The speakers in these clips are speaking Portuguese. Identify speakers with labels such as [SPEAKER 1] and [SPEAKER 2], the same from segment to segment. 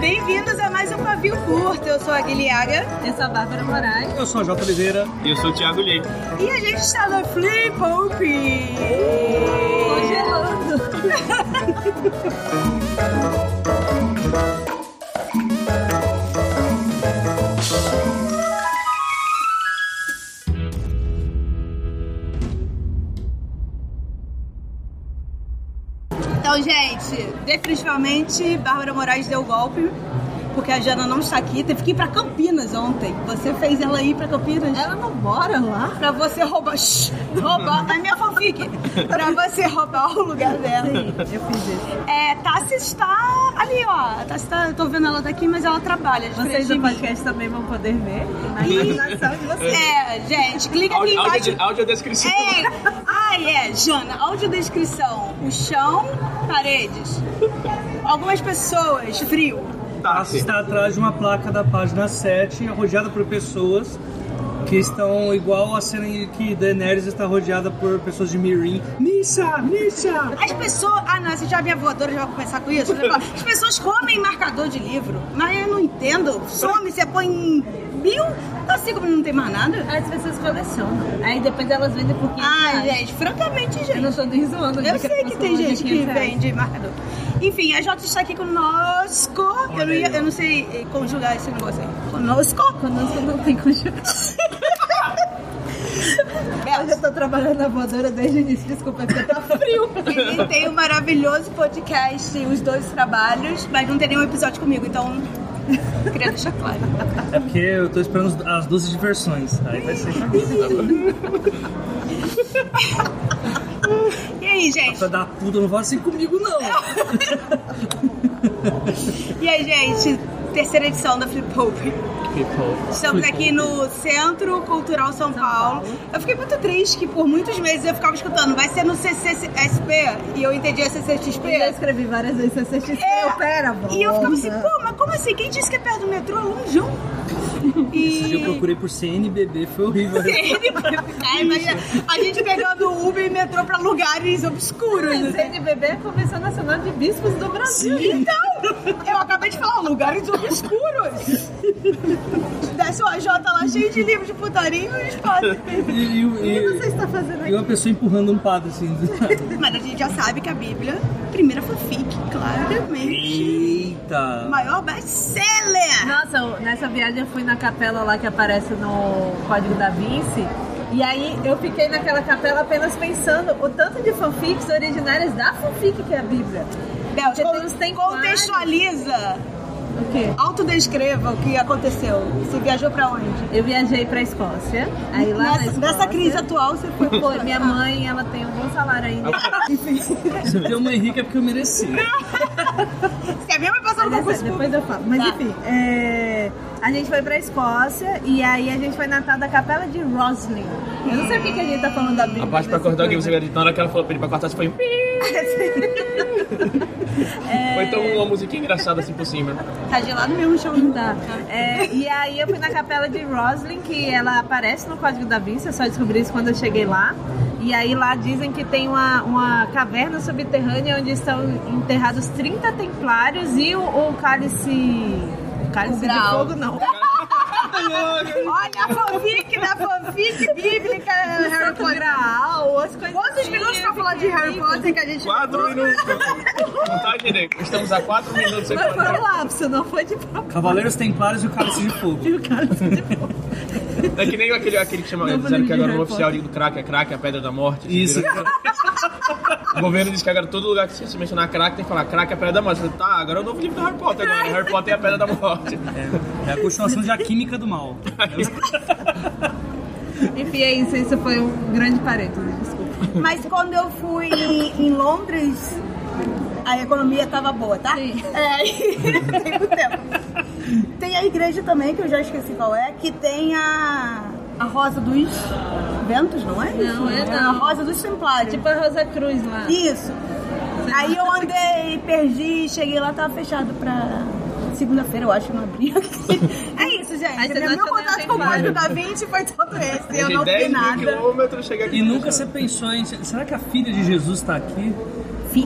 [SPEAKER 1] Bem-vindos a mais um Pavio Curto. Eu sou a Guilhaga.
[SPEAKER 2] Eu sou a Bárbara Moraes.
[SPEAKER 3] Eu sou a Jota Oliveira.
[SPEAKER 4] E eu sou o Thiago Leite.
[SPEAKER 1] E a gente está no Flip Hope.
[SPEAKER 2] Congelando.
[SPEAKER 1] definitivamente Bárbara Moraes deu golpe. Porque a Jana não está aqui, teve que ir pra Campinas ontem. Você fez ela ir pra Campinas?
[SPEAKER 2] Ela não mora lá?
[SPEAKER 1] Pra você roubar. Shhh, roubar. É minha fanfic. Pra você roubar o lugar dela.
[SPEAKER 2] Sim, eu fiz isso.
[SPEAKER 1] É, Tassi está ali, ó. Tassi está, eu tô vendo ela daqui, mas ela trabalha.
[SPEAKER 2] Vocês
[SPEAKER 1] de
[SPEAKER 2] do podcast também vão poder ver. Na imaginação de vocês.
[SPEAKER 1] É, gente, clica aqui
[SPEAKER 4] Áudio,
[SPEAKER 1] embaixo.
[SPEAKER 4] áudio, audiodescrição.
[SPEAKER 1] É, ah, é, Jana, audiodescrição. O chão, paredes. Algumas pessoas, frio.
[SPEAKER 4] Tá,
[SPEAKER 3] está atrás de uma placa da página 7, rodeada por pessoas que estão igual a cena em que Daenerys está rodeada por pessoas de Mirim. Missa! Missa!
[SPEAKER 1] As pessoas. Ah, não, essa já é minha voadora, já vai começar com isso. As pessoas comem marcador de livro, mas eu não entendo. Some, você põe em mil, tá cinco minutos, não tem mais nada.
[SPEAKER 2] As pessoas colecionam. Aí depois elas vendem por 500
[SPEAKER 1] Ah,
[SPEAKER 2] reais.
[SPEAKER 1] gente, francamente,
[SPEAKER 2] Eu não
[SPEAKER 1] gente.
[SPEAKER 2] tô nem zoando.
[SPEAKER 1] Eu sei que tem gente que
[SPEAKER 2] 500 reais.
[SPEAKER 1] vende marcador. Enfim, a Jota está aqui conosco. Eu não, ia, eu não sei eh, conjugar esse negócio aí. Conosco.
[SPEAKER 2] Conosco não tem conjugação. Eu já tô trabalhando na voadora desde o início. Desculpa, é porque tá frio.
[SPEAKER 1] Ele tem um maravilhoso podcast, os dois trabalhos, mas não tem nenhum episódio comigo, então. Queria deixar claro.
[SPEAKER 3] É porque eu tô esperando as 12 diversões. Aí vai ser
[SPEAKER 1] E aí, gente?
[SPEAKER 3] Pra dar puta, não fala assim comigo não.
[SPEAKER 1] E aí, gente? Terceira edição da Flip Hope. Estamos aqui no Centro Cultural São Paulo. Eu fiquei muito triste que por muitos meses eu ficava escutando, vai ser no CCSP, e eu entendi a
[SPEAKER 2] Eu já
[SPEAKER 1] CCXP.
[SPEAKER 2] escrevi várias vezes CCXP.
[SPEAKER 1] É,
[SPEAKER 2] Eu, pera,
[SPEAKER 1] E eu ficava assim, pô, mas como assim? Quem disse que é perto do metrô? É longeão.
[SPEAKER 3] Esse dia eu
[SPEAKER 1] E...
[SPEAKER 3] procurei por CNBB, foi horrível.
[SPEAKER 1] É, imagina, a gente pegando Uber e metrô pra lugares obscuros.
[SPEAKER 2] O
[SPEAKER 1] né?
[SPEAKER 2] CNBB é a Convenção Nacional de Bispos do Brasil.
[SPEAKER 1] Então, eu acabei de falar, lugares obscuros. Desce o AJ lá cheio de livros de putaria e os padres.
[SPEAKER 3] E, e-
[SPEAKER 2] O que
[SPEAKER 3] e-
[SPEAKER 2] você está fazendo
[SPEAKER 3] e
[SPEAKER 2] aqui?
[SPEAKER 3] uma pessoa empurrando um padre assim.
[SPEAKER 1] Mas a gente já sabe que a Bíblia, primeira fanfic, claramente.
[SPEAKER 3] Eita!
[SPEAKER 1] Maior best-seller.
[SPEAKER 2] Nossa, nessa viagem eu fui na capela lá que aparece no Código da Vinci. E aí eu fiquei naquela capela apenas pensando o tanto de fanfics originárias da fanfic que é a Bíblia.
[SPEAKER 1] Bel, contextualiza,
[SPEAKER 2] O quê?
[SPEAKER 1] autodescreva o que aconteceu. Você viajou pra onde?
[SPEAKER 2] Eu viajei pra Escócia. Aí lá na
[SPEAKER 1] nessa,
[SPEAKER 2] Escócia,
[SPEAKER 1] nessa crise atual, você foi
[SPEAKER 2] Foi, minha mãe, ela tem um bom salário ainda.
[SPEAKER 3] Se eu tenho mãe rica é porque eu mereci.
[SPEAKER 1] Se a minha vai passar no
[SPEAKER 2] Mas
[SPEAKER 1] concurso
[SPEAKER 2] depois eu falo. Mas
[SPEAKER 1] Tá.
[SPEAKER 2] enfim, é, a gente foi pra Escócia e aí a gente foi na tal da capela de Roslin. Eu não sei o que, que a gente tá falando da Bíblia.
[SPEAKER 4] A parte pra cortar alguém, você? Na hora que ela falou pra ele pra cortar, você foi. Ou então uma musiquinha engraçada assim por cima.
[SPEAKER 1] Tá gelado mesmo o chão. Não
[SPEAKER 2] Tá. É, e aí eu fui na capela de Roslin, que ela aparece no Código da Vinci, eu só descobri isso quando eu cheguei lá. E aí lá dizem que tem uma, uma caverna subterrânea onde estão enterrados 30 templários e o, o cálice. Cálice
[SPEAKER 1] O
[SPEAKER 2] de fogo não.
[SPEAKER 1] Olha a fanfic da fanfic bíblica Harry Potter.
[SPEAKER 2] As coisas.
[SPEAKER 1] Quantos minutos pra falar de Harry Potter que a gente
[SPEAKER 4] Quatro minutos. Não tá direito. Estamos a quatro minutos
[SPEAKER 2] Mas foi um lapso, não foi de propósito.
[SPEAKER 3] Cavaleiros Templários e o Cálice de Fogo.
[SPEAKER 2] O cálice de fogo.
[SPEAKER 4] É que nem aquele, aquele que chama.
[SPEAKER 2] Novo
[SPEAKER 4] Dizendo que agora o oficial do crack é crack, a pedra da morte.
[SPEAKER 3] Isso.
[SPEAKER 4] O governo diz que agora todo lugar que se mencionar crack tem que falar crack é a pedra da morte. Falei, Tá, agora é o novo livro do Harry Potter. Agora. Harry Potter é a pedra da morte.
[SPEAKER 3] É, é a continuação de A Química do Mal.
[SPEAKER 2] Enfim, é isso. Isso foi um grande parênteses, desculpa.
[SPEAKER 1] Mas quando eu fui em, em Londres, a economia tava boa, tá?
[SPEAKER 2] Sim.
[SPEAKER 1] É, tem muito tempo. Tem a igreja também, que eu já esqueci qual é, que tem a, a Rosa dos Ventos, não é?
[SPEAKER 2] Não, é
[SPEAKER 1] a
[SPEAKER 2] não.
[SPEAKER 1] Rosa dos Templários.
[SPEAKER 2] Tipo a Rosa Cruz lá.
[SPEAKER 1] Isso. Aí eu andei, perdi, cheguei lá, tava fechado pra segunda-feira, eu acho que não abria. É isso, gente. Meu, meu
[SPEAKER 2] achou
[SPEAKER 1] contato com o. Código da 20 foi todo esse. Eu
[SPEAKER 4] De
[SPEAKER 1] não vi
[SPEAKER 4] 10 mil
[SPEAKER 1] nada.
[SPEAKER 3] E nunca você pensou em. Será que a filha de Jesus tá aqui?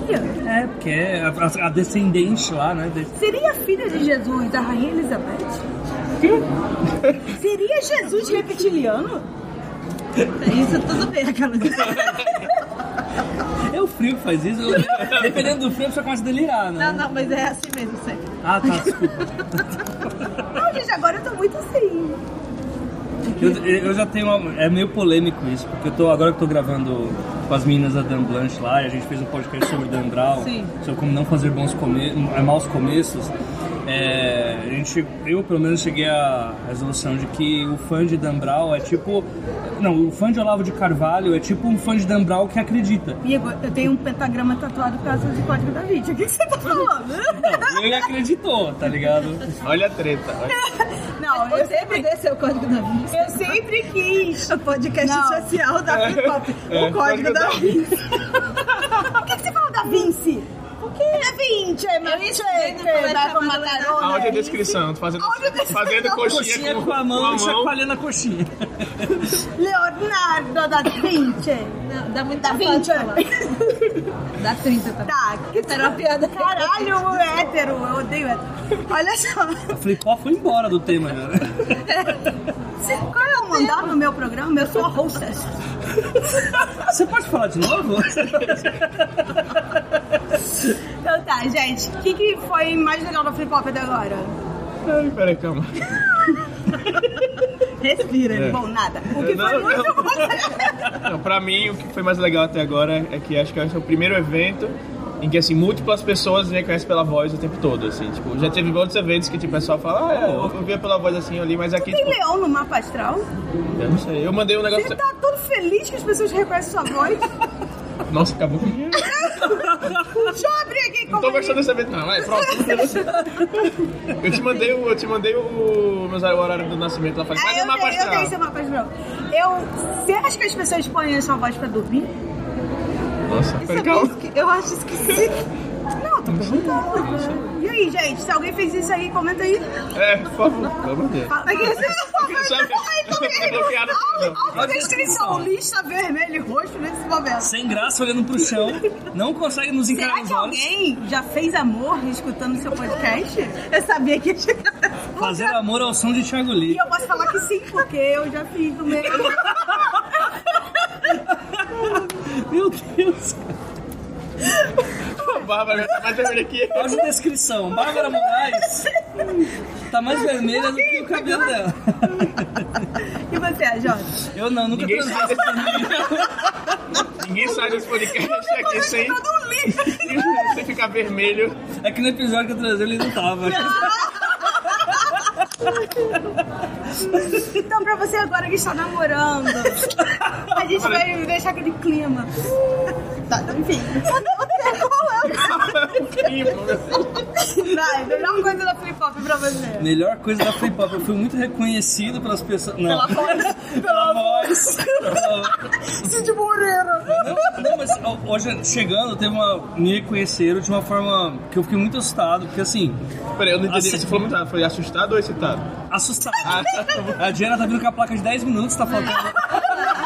[SPEAKER 1] Filha?
[SPEAKER 3] É, porque é a, a descendente lá, né? de-
[SPEAKER 1] Seria a filha de Jesus da Rainha Elizabeth? Seria Jesus reptiliano?
[SPEAKER 2] Isso tudo bem, aquela.
[SPEAKER 3] É o frio que faz isso. eu- Dependendo do frio, você começa a delirar, né?
[SPEAKER 2] Não, não, mas é assim mesmo, sério.
[SPEAKER 3] Ah, tá, desculpa.
[SPEAKER 1] Não, gente, agora eu tô muito assim.
[SPEAKER 3] Eu, eu já tenho uma, É meio polêmico isso, porque eu tô, agora que eu tô gravando com as meninas da Dan Blanche lá, e a gente fez um podcast sobre Dan Brown,
[SPEAKER 2] Sim.
[SPEAKER 3] sobre como não fazer bons come maus começos. É, a gente, eu pelo menos cheguei à resolução de que o fã de Dan Brown é tipo. Não, o fã de Olavo de Carvalho é tipo um fã de Dan Brown que acredita.
[SPEAKER 1] Amigo, eu tenho um pentagrama tatuado por causa de código da Vinci. O que, que você tá falando?
[SPEAKER 3] Então, ele acreditou, tá ligado?
[SPEAKER 4] Olha a treta. olha.
[SPEAKER 1] Não, eu
[SPEAKER 2] Você
[SPEAKER 1] sempre,
[SPEAKER 2] desse é o código da Vinci.
[SPEAKER 1] eu sempre quis.
[SPEAKER 2] O podcast
[SPEAKER 1] Não.
[SPEAKER 2] social da Flip Hop.
[SPEAKER 4] É,
[SPEAKER 2] O código da Vinci.
[SPEAKER 1] Por que, que você fala da Vinci? Porque é Vinci, mas
[SPEAKER 2] estudei no colégio
[SPEAKER 1] vai pra
[SPEAKER 2] chamado
[SPEAKER 1] macarona.
[SPEAKER 4] Áudio é descrição, tô fazendo,
[SPEAKER 1] Audiodescrição.
[SPEAKER 4] fazendo coxinha,
[SPEAKER 3] Coxinha
[SPEAKER 4] com,
[SPEAKER 3] com a mão e
[SPEAKER 4] com a mão.
[SPEAKER 3] chacoalhando a coxinha.
[SPEAKER 1] Leonardo da Vinci.
[SPEAKER 2] Não, dá muito
[SPEAKER 1] Da
[SPEAKER 2] trabalho
[SPEAKER 1] Vinci.
[SPEAKER 2] falar. Dá 30, tá?
[SPEAKER 1] Tá, que
[SPEAKER 2] Era uma piada.
[SPEAKER 1] Caralho, hétero, eu odeio hétero. Olha só,
[SPEAKER 3] A Flip Hop foi embora do tema já. né?
[SPEAKER 1] se- qual é o mandato no meu programa? Eu sou a hostess.
[SPEAKER 3] Você pode falar de novo?
[SPEAKER 1] Então tá, gente, o que, que foi mais legal da Flip Hop até agora?
[SPEAKER 4] Ai, peraí, calma.
[SPEAKER 2] Respira.
[SPEAKER 4] É.
[SPEAKER 1] Bom, nada. O que
[SPEAKER 4] Não,
[SPEAKER 1] foi muito
[SPEAKER 4] não.
[SPEAKER 1] bom.
[SPEAKER 4] Não, pra mim, o que foi mais legal até agora é que acho que esse é o primeiro evento em que, assim, múltiplas pessoas me reconhecem pela voz o tempo todo, assim. Tipo, já teve outros eventos que, tipo, o pessoal fala, ah, é, eu, eu via pela voz assim ali, mas aqui,
[SPEAKER 1] Tem
[SPEAKER 4] tipo,
[SPEAKER 1] leão no mapa astral?
[SPEAKER 4] eu não sei. Eu mandei um negócio...
[SPEAKER 1] Você tá todo feliz que as pessoas reconhecem sua voz?
[SPEAKER 4] Nossa, acabou com... Não
[SPEAKER 1] Deixa eu abrir aqui como
[SPEAKER 4] tô gostando desse evento, não. Vai, pronto. Eu te mandei o, eu te mandei o, meus- o horário do nascimento lá. Faz
[SPEAKER 1] É,
[SPEAKER 4] um
[SPEAKER 1] eu,
[SPEAKER 4] mapa
[SPEAKER 1] tenho, eu tenho esse mapa astral. Eu, você acha que as pessoas põem a sua voz pra dormir?
[SPEAKER 4] Nossa, peraí, calma.
[SPEAKER 2] Eu acho esquisito.
[SPEAKER 1] Tô perguntando. E aí, gente, se alguém fez isso aí, comenta aí.
[SPEAKER 4] É, por favor, pelo amor de Deus.
[SPEAKER 1] Fala
[SPEAKER 4] bloqueado aqui, não.
[SPEAKER 1] Autodescrição, lista vermelho e roxo nesse momento.
[SPEAKER 3] Sem graça, olhando pro chão, não consegue nos encarar
[SPEAKER 1] Será que
[SPEAKER 3] olhos.
[SPEAKER 1] alguém já fez amor escutando seu podcast?
[SPEAKER 2] Eu sabia que ia chegar.
[SPEAKER 3] Fazer amor ao som de Thiago
[SPEAKER 1] E
[SPEAKER 3] Lee.
[SPEAKER 1] eu posso falar que sim, porque eu já fiz no meio.
[SPEAKER 3] Meu Deus.
[SPEAKER 4] Bárbara, tá mais vermelha aqui.
[SPEAKER 3] Audiodescrição. Bárbara Moraes tá mais vermelha do que o cabelo dela.
[SPEAKER 1] E você, Jota?
[SPEAKER 3] Eu não, nunca
[SPEAKER 4] Ninguém
[SPEAKER 3] transei essa.
[SPEAKER 4] Ninguém sai desse podcast aqui sem, sem ficar vermelho.
[SPEAKER 3] É que no episódio que eu trazei ele não tava.
[SPEAKER 1] Então, pra você agora que está namorando, a gente vai deixar aquele clima. Tá, enfim. Vai, melhor coisa da flip hop pra você.
[SPEAKER 3] Melhor coisa da Flip Hop, eu fui muito reconhecido pelas pessoas. Não.
[SPEAKER 1] Pela voz.
[SPEAKER 3] Pela voz.
[SPEAKER 1] Cid Moreira.
[SPEAKER 3] Não, não, mas hoje chegando, teve uma. Me reconheceram de uma forma que eu fiquei muito assustado, porque assim,
[SPEAKER 4] Peraí, eu não entendi.
[SPEAKER 3] Assim-
[SPEAKER 4] Você falou muito. Foi assustado ou excitado?
[SPEAKER 3] assustado.
[SPEAKER 4] Ah, tá.
[SPEAKER 3] A Diana tá vindo com a placa de 10 minutos, tá faltando.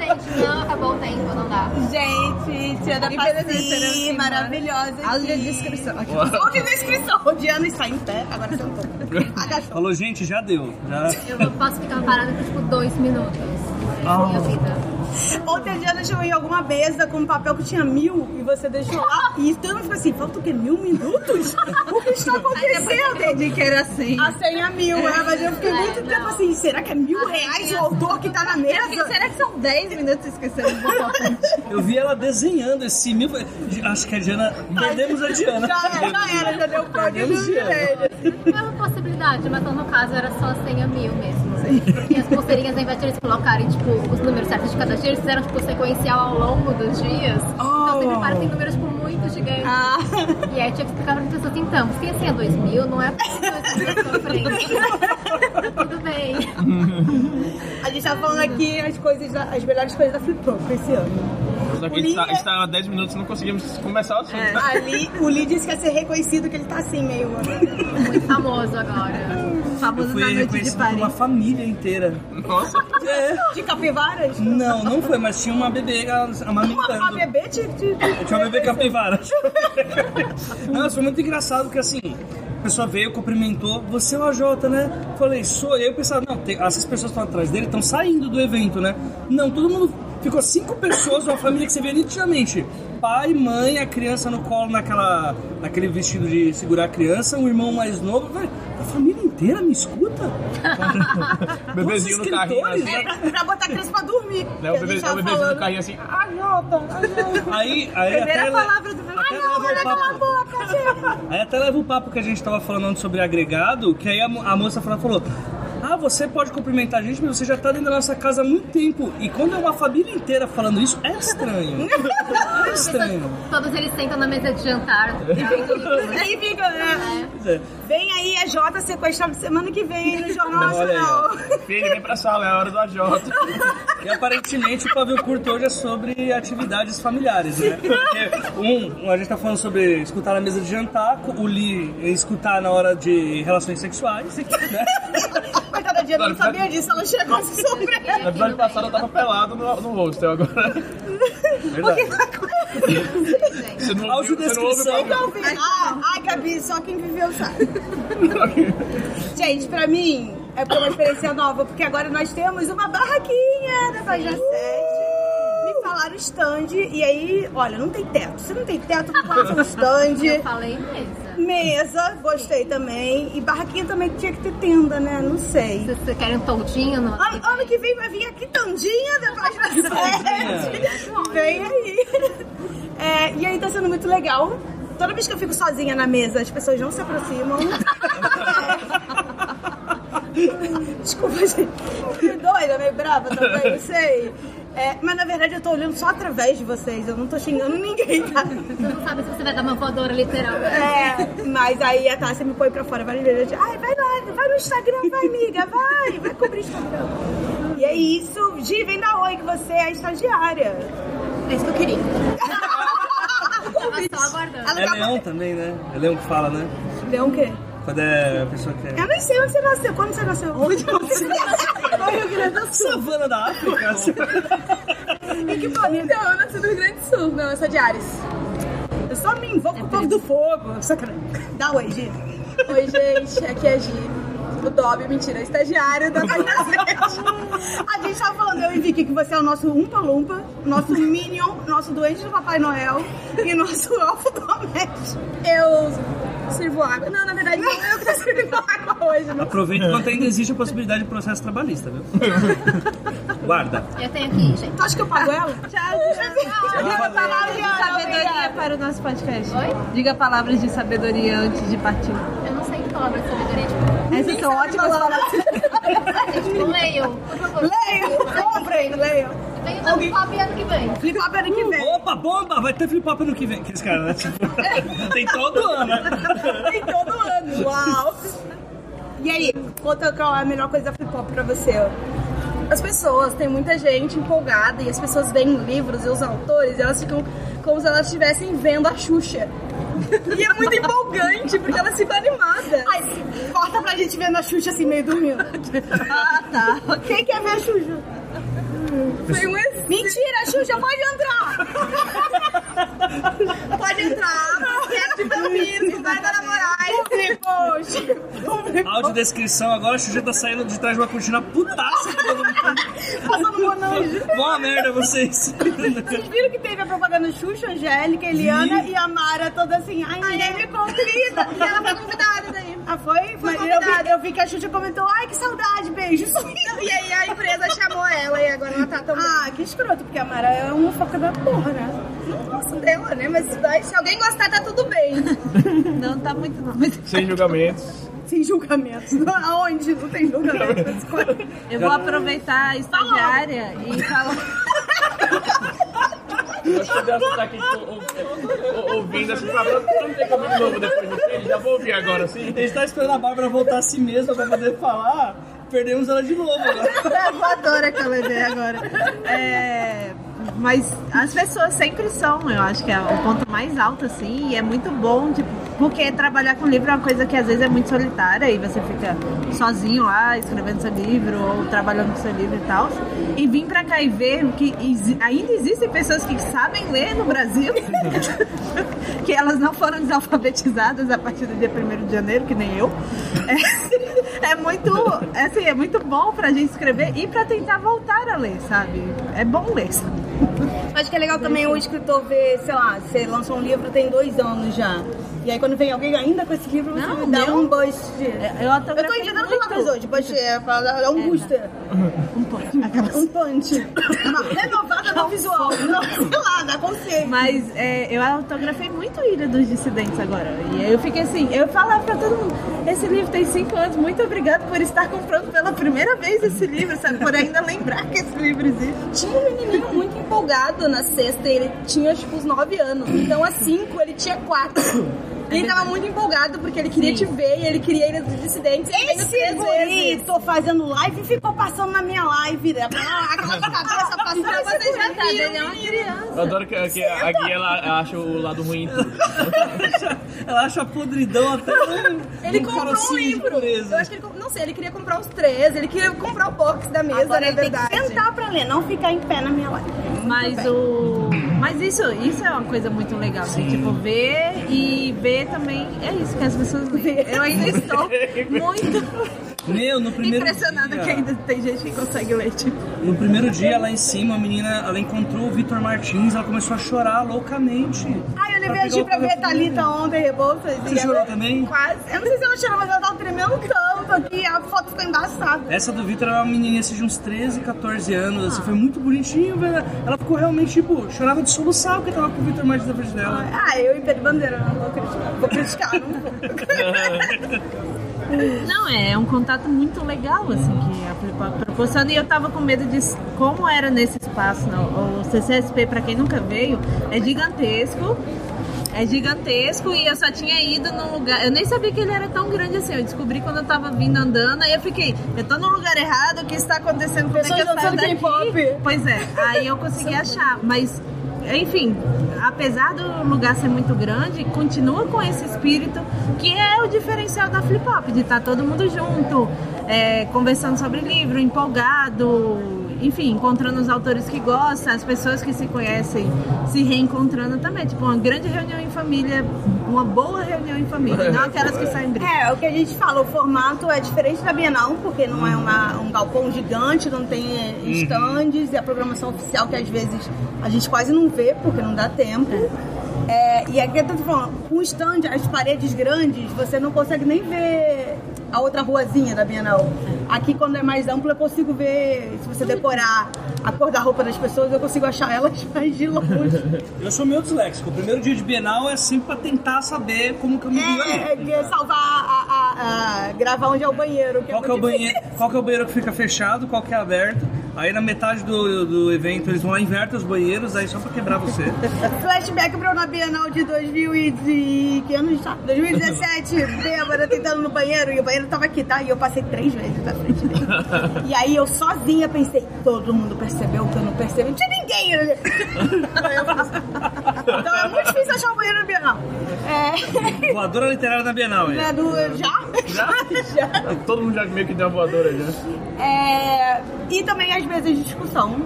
[SPEAKER 5] Ah, gente, não, acabou o tempo, não dá.
[SPEAKER 1] Gente, Tia da Paci,
[SPEAKER 2] ir
[SPEAKER 1] maravilhosa.
[SPEAKER 2] Áudio de descrição. Aqui.
[SPEAKER 1] Áudio de descrição. O Diana está em pé, agora sentou. Agachou.
[SPEAKER 3] Falou, gente, já deu. Já...
[SPEAKER 5] Eu posso ficar parada por tipo dois minutos. Essa é a minha vida.
[SPEAKER 1] Ontem a Diana chegou em alguma mesa com um papel que tinha mil e você deixou lá. E todo mundo ficou assim: falta o quê? Mil minutos? O que está
[SPEAKER 2] depois eu
[SPEAKER 1] acontecendo?
[SPEAKER 2] entendi que era assim.
[SPEAKER 1] A senha mil, né? Mas eu fiquei muito tempo assim: será que é mil reais o autor que tá na
[SPEAKER 2] Eu fiquei,
[SPEAKER 1] mesa?
[SPEAKER 2] Será que são 10 minutos esquecendo de botar?
[SPEAKER 3] Eu vi ela desenhando esse mil. Acho que a Diana. Perdemos a Diana.
[SPEAKER 1] Já era, já era, já deu código de.
[SPEAKER 5] É uma possibilidade, mas no caso era só senha mil mesmo. Porque as pulseirinhas, ao invés de eles colocarem tipo, os números certos de cada dia, eles fizeram tipo, sequencial ao longo dos dias. Então sempre parecem números tipo, muito gigantes.
[SPEAKER 1] Ah,
[SPEAKER 5] E aí tinha que explicar para as pessoas, então, se tem a senha 2000, não é porque pra frente. Tudo bem.
[SPEAKER 1] a gente tá falando aqui as coisas, da- as melhores coisas da Flip Hop esse ano.
[SPEAKER 4] Só que a gente tá, a gente tá há 10 minutos e não conseguimos começar o assunto.
[SPEAKER 1] É, ali, o Lee disse que ia ser reconhecido, que ele tá assim, meio.
[SPEAKER 5] Muito famoso agora.
[SPEAKER 2] Famoso
[SPEAKER 3] eu fui
[SPEAKER 2] na noite de Paris.
[SPEAKER 3] uma família inteira.
[SPEAKER 4] Nossa.
[SPEAKER 3] É.
[SPEAKER 1] De capivaras?
[SPEAKER 3] Não, não foi, mas tinha uma bebê
[SPEAKER 1] Uma,
[SPEAKER 3] amamentando.
[SPEAKER 1] uma bebê de... de- de-
[SPEAKER 3] Tinha uma bebê capivara. Nossa, foi muito engraçado porque assim, a pessoa veio, cumprimentou, você é o AJ, né? Falei, sou eu. Eu pensava, não, tem- essas pessoas que estão atrás dele estão saindo do evento, né? Não, todo mundo. Ficou cinco pessoas, uma família que você vê nitidamente. Pai, mãe, a criança no colo naquela, naquele vestido de segurar a criança, um irmão mais novo. Velho, a família inteira me escuta?
[SPEAKER 4] Bebezinho no carrinho. Assim,
[SPEAKER 1] É, pra botar a criança pra dormir.
[SPEAKER 4] né?
[SPEAKER 1] que
[SPEAKER 4] O, bebê,
[SPEAKER 1] gente
[SPEAKER 4] o bebezinho no carrinho assim. Ah, Jota, ah, Jota.
[SPEAKER 3] Aí, aí
[SPEAKER 2] Primeira
[SPEAKER 3] até,
[SPEAKER 2] palavra do meu
[SPEAKER 3] até leva o papo. Aí até leva o papo que a gente tava falando sobre agregado, que aí a, a moça falou, falou, ah, você pode cumprimentar a gente, mas você já tá dentro da nossa casa há muito tempo. E quando é uma família inteira falando isso, é estranho. É estranho.
[SPEAKER 5] Todos eles sentam na mesa de jantar.
[SPEAKER 1] Aí fica, né?
[SPEAKER 3] É.
[SPEAKER 1] Vem aí a Jota sequestrada semana que vem aí no Jornal. Nacional.
[SPEAKER 4] Filho, vem pra sala, é a hora do AJ.
[SPEAKER 3] E aparentemente o pavio curto hoje é sobre atividades familiares, né? Porque um, a gente tá falando sobre escutar na mesa de jantar, o Li é escutar na hora de relações sexuais, né?
[SPEAKER 1] Dia não sabia disso, ela chegou a se
[SPEAKER 4] No
[SPEAKER 1] surpreender.
[SPEAKER 4] episódio passado eu tava pelado no, no hostel, agora.
[SPEAKER 3] Verdade.
[SPEAKER 4] Você não ouviu, você não ouve
[SPEAKER 3] Audiodescrição.
[SPEAKER 4] o
[SPEAKER 1] vi. Ah, ai, Gabi, só quem viveu sabe. Gente, pra mim, é porque é uma experiência nova, porque agora nós temos uma barraquinha da Página 7. Me falaram stand, e aí, olha, não tem teto. Se não tem teto, pode ser um
[SPEAKER 5] Eu
[SPEAKER 1] stand.
[SPEAKER 5] falei mesa.
[SPEAKER 1] Mesa, gostei também. E barraquinha também tinha que ter tenda, né? Não sei.
[SPEAKER 5] Se você quer um toldinho no...
[SPEAKER 1] Ano, ano que vem vai vir a quitandinha da página 7. Vem aí. É, e aí tá sendo muito legal. Toda vez que eu fico sozinha na mesa, as pessoas não se aproximam. É. Desculpa, gente. Meio doida, meio brava também, não sei. É, mas na verdade eu tô olhando só através de vocês, eu não tô xingando ninguém, tá?
[SPEAKER 5] Você não sabe se você vai dar uma voadora literal.
[SPEAKER 1] É, mas aí a Tássia me põe pra fora várias vezes. Ai, vai lá, vai no Instagram, vai, amiga, vai, vai cobrir o Instagram. E é isso. Gi, vem dar oi, que você é a estagiária.
[SPEAKER 5] É isso que eu queria. Tava só aguardando.
[SPEAKER 1] Ela
[SPEAKER 3] É leão também, né? É leão que fala, né?
[SPEAKER 1] Leão o quê?
[SPEAKER 3] Quando é a pessoa que é...
[SPEAKER 1] Eu nem sei onde você nasceu. Quando você nasceu? Onde você nasceu? Rio Grande do Sul.
[SPEAKER 3] Savana da África.
[SPEAKER 1] Em que planeta? Então, eu nasci no Rio Grande do Sul. Não, eu sou de Ares. Eu só me envolvo com o povo do fogo. Sacanagem. Dá oi, Gi. Oi, gente. Aqui é a Gi. O Dobby, mentira, estagiário da Página 7. A gente tava falando, eu e Vicky, que você é o nosso Umpa Lumpa, nosso Minion, nosso doente do Papai Noel e nosso elfo doméstico. Eu sirvo água. Não, na verdade, não eu que tô servindo água hoje. Não.
[SPEAKER 3] Aproveita enquanto ainda existe a possibilidade de processo trabalhista, viu? Guarda.
[SPEAKER 5] Eu tenho aqui, gente.
[SPEAKER 1] Tu acha que eu pago ela?
[SPEAKER 2] Tchau, Diga palavras de sabedoria para o nosso podcast.
[SPEAKER 5] Oi?
[SPEAKER 2] Diga palavras de sabedoria antes de partir.
[SPEAKER 5] Eu não sei que palavra de sabedoria. Tipo,
[SPEAKER 2] Essas são ótimas palavras.
[SPEAKER 5] tipo, leiam, por favor.
[SPEAKER 1] Leio, comprem, leio.
[SPEAKER 5] Tenho um flip ano que vem.
[SPEAKER 1] Flip flop ano que vem.
[SPEAKER 3] Opa, bomba! Vai ter flip-flop ano que vem. Aqueles caras, né? Tipo, Tem todo ano.
[SPEAKER 1] Tem todo ano. Uau. E aí, conta qual é a melhor coisa da flip flop pra você?
[SPEAKER 6] as pessoas, tem muita gente empolgada e as pessoas veem livros e os autores e elas ficam como se elas estivessem vendo a Xuxa. E é muito empolgante porque elas ficam animadas.
[SPEAKER 1] Ai, corta pra gente ver na Xuxa assim, meio dormindo.
[SPEAKER 6] Ah, tá.
[SPEAKER 1] Quem quer ver a Xuxa?
[SPEAKER 6] Foi um ex-
[SPEAKER 1] Mentira, Xuxa, pode entrar!
[SPEAKER 6] Pode entrar, podcast Vampiro, Bárbara Moraes.
[SPEAKER 1] Poxa,
[SPEAKER 3] Audiodescrição agora, a Xuxa tá saindo de trás de uma cortina putaça. que todo mundo-
[SPEAKER 1] passando monange.
[SPEAKER 3] Boa merda, vocês.
[SPEAKER 1] Vocês viram que teve a propaganda Xuxa, Angélica, Eliana e a Mara toda assim, ai, ninguém me convida.
[SPEAKER 6] E ela foi convidada daí.
[SPEAKER 1] Ah, foi? Mas eu, vi, eu vi que a Xuxa comentou, ai, que saudade, beijo.
[SPEAKER 6] E aí a empresa chamou ela e agora ela tá também.
[SPEAKER 1] Ah, que escroto, porque a Mara é uma foca da porra, né?
[SPEAKER 6] não gosto dela, né? Mas daí, se alguém gostar, tá tudo bem.
[SPEAKER 2] Não tá muito não. mas
[SPEAKER 4] Sem julgamentos.
[SPEAKER 1] Sem julgamentos. Aonde não tem julgamento?
[SPEAKER 2] Eu vou aproveitar a estagiária e falar.
[SPEAKER 4] Eu acho que deve estar aqui ou- ou- ouvindo assim, falando, não tem de novo depois do filho, já vou ouvir agora, assim.
[SPEAKER 3] A gente tá esperando a Bárbara voltar a si mesma pra poder falar. Perdemos ela de novo agora.
[SPEAKER 2] É a voadora que ela vai ver agora. É, Mas as pessoas sempre são, eu acho que é o ponto mais alto, assim, e é muito bom, tipo, porque trabalhar com livro é uma coisa que às vezes é muito solitária e você fica sozinho lá escrevendo seu livro ou trabalhando com seu livro e tal. E vir pra cá e ver que ainda existem pessoas que sabem ler no Brasil, que elas não foram desalfabetizadas a partir do dia 1 de janeiro, que nem eu. É, é muito, assim, é muito bom pra gente escrever e pra tentar voltar a ler, sabe? É bom ler, sabe?
[SPEAKER 1] Acho que é legal também o escritor ver, sei lá, você lançou um livro tem dois anos já. E aí quando vem alguém ainda com esse livro, você
[SPEAKER 2] Não,
[SPEAKER 1] dá
[SPEAKER 2] meu-
[SPEAKER 1] um boost.
[SPEAKER 2] Eu
[SPEAKER 1] Eu tô
[SPEAKER 2] muito.
[SPEAKER 1] palavras hoje, boost é, é um booster.
[SPEAKER 2] Um. Aquelas-
[SPEAKER 1] Um punch. Uma renovada no visual. Não, sei lá, dá consciência.
[SPEAKER 2] Mas é, eu autografei muito Ilha dos Dissidentes agora. E aí eu fiquei assim, eu falava pra todo mundo, esse livro tem cinco anos, muito obrigado por estar comprando pela primeira vez esse livro, sabe? Por ainda lembrar que esse livro existe.
[SPEAKER 6] Tinha um menininho muito empolgado na sexta, ele tinha tipo uns 9 anos. Então, a 5, ele tinha 4. E ele tava muito empolgado porque ele queria te ver e ele queria ir nos dissidentes.
[SPEAKER 1] Esse guri, tô fazendo live e ficou passando na minha live, né? Ah, Aquela cabeça passando.
[SPEAKER 6] Então você já
[SPEAKER 2] Coitado, ele é
[SPEAKER 6] viu,
[SPEAKER 2] uma criança.
[SPEAKER 4] Eu adoro que, que a Gui ela acha o lado ruim.
[SPEAKER 3] Ela acha podridão até um,
[SPEAKER 6] Ele
[SPEAKER 3] um
[SPEAKER 6] comprou um livro. Eu acho que ele, não sei, ele queria comprar uns três, ele queria comprar o box da mesa,
[SPEAKER 1] Agora
[SPEAKER 6] na
[SPEAKER 1] ele tem
[SPEAKER 6] verdade.
[SPEAKER 1] que sentar pra ler, não ficar em pé na minha live.
[SPEAKER 2] Mas o. Mas isso, isso é uma coisa muito legal, assim, tipo, ver e ver também. É isso que as pessoas veem. Eu ainda estou muito
[SPEAKER 3] Meu, no primeiro
[SPEAKER 2] impressionada
[SPEAKER 3] dia,
[SPEAKER 2] que ainda tem gente que consegue ler, tipo.
[SPEAKER 3] No primeiro dia lá em cima, a menina, ela encontrou o Vitor Martins, ela começou a chorar loucamente.
[SPEAKER 1] Ai, eu levei
[SPEAKER 3] Pra
[SPEAKER 1] ver Thalita ontem, Rebouças.
[SPEAKER 3] Você
[SPEAKER 1] e
[SPEAKER 3] chorou
[SPEAKER 1] ela-
[SPEAKER 3] também?
[SPEAKER 1] Quase. Eu não sei se ela chorou, mas ela tava tremendo tanto aqui. A foto ficou embaçada.
[SPEAKER 3] Essa do Vitor era uma menininha assim, de uns 13, 14 anos, assim, foi muito bonitinho, velho. Ela ficou realmente, tipo, chorava de soluçar porque tava com o Vitor Martins na frente dela.
[SPEAKER 1] Ah, eu e Pedro Bandeira, não vou criticar. Vou criticar, não vou.
[SPEAKER 2] Não, é um contato muito legal, assim, que a proporciona. E eu tava com medo de como era nesse espaço. Não? O CCSP, pra quem nunca veio, é gigantesco. É gigantesco e eu só tinha ido num lugar. Eu nem sabia que ele era tão grande assim. Eu descobri quando eu tava vindo andando. Aí eu fiquei, eu tô no lugar errado, o que está acontecendo? Como é que
[SPEAKER 6] Pessoas
[SPEAKER 2] eu saio daqui?
[SPEAKER 6] K-pop.
[SPEAKER 2] Pois é, aí eu consegui achar. Mas, enfim, apesar do lugar ser muito grande, continua com esse espírito que é o diferencial da Flip Hop, de estar todo mundo junto, é, conversando sobre livro, empolgado, enfim, encontrando os autores que gostam, as pessoas que se conhecem se reencontrando também. Tipo, uma grande reunião em família, uma boa reunião em família, não aquelas que saem brincando.
[SPEAKER 1] É, o que a gente fala, o formato é diferente da Bienal, porque não é uma- um galpão gigante, não tem estandes, e a programação oficial que às vezes a gente quase não vê, porque não dá tempo. É, e aqui eu tô falando, com stand, as paredes grandes, você não consegue nem ver a outra ruazinha da Bienal. Aqui, quando é mais amplo, eu consigo ver, se você decorar a cor da roupa das pessoas, eu consigo achar elas mais de longe.
[SPEAKER 3] Eu sou meio disléxico. O primeiro dia de Bienal é sempre pra tentar saber como que eu me.
[SPEAKER 1] É, é, é salvar a, a- a- gravar onde é o banheiro.
[SPEAKER 3] Qual que, é o banheiro, qual que é o banheiro que fica fechado, qual que é aberto. Aí na metade do, do evento eles vão lá, invertem os banheiros, aí só pra quebrar você.
[SPEAKER 1] Flashback pra eu na Bienal de 2000 e de... que ano a gente tá? 2017, bêbada, tentando no banheiro, e o banheiro tava aqui, tá? E eu passei três vezes na frente dele. E aí eu sozinha pensei, todo mundo percebeu que eu não percebi, não tinha ninguém. eu Então é muito difícil achar o banheiro na Bienal. É...
[SPEAKER 3] Voadora literária na Bienal, aí.
[SPEAKER 1] né, do- já?
[SPEAKER 4] Já?
[SPEAKER 1] já.
[SPEAKER 4] Todo mundo já meio que deu uma voadora já.
[SPEAKER 1] É, E também as mesas de discussão,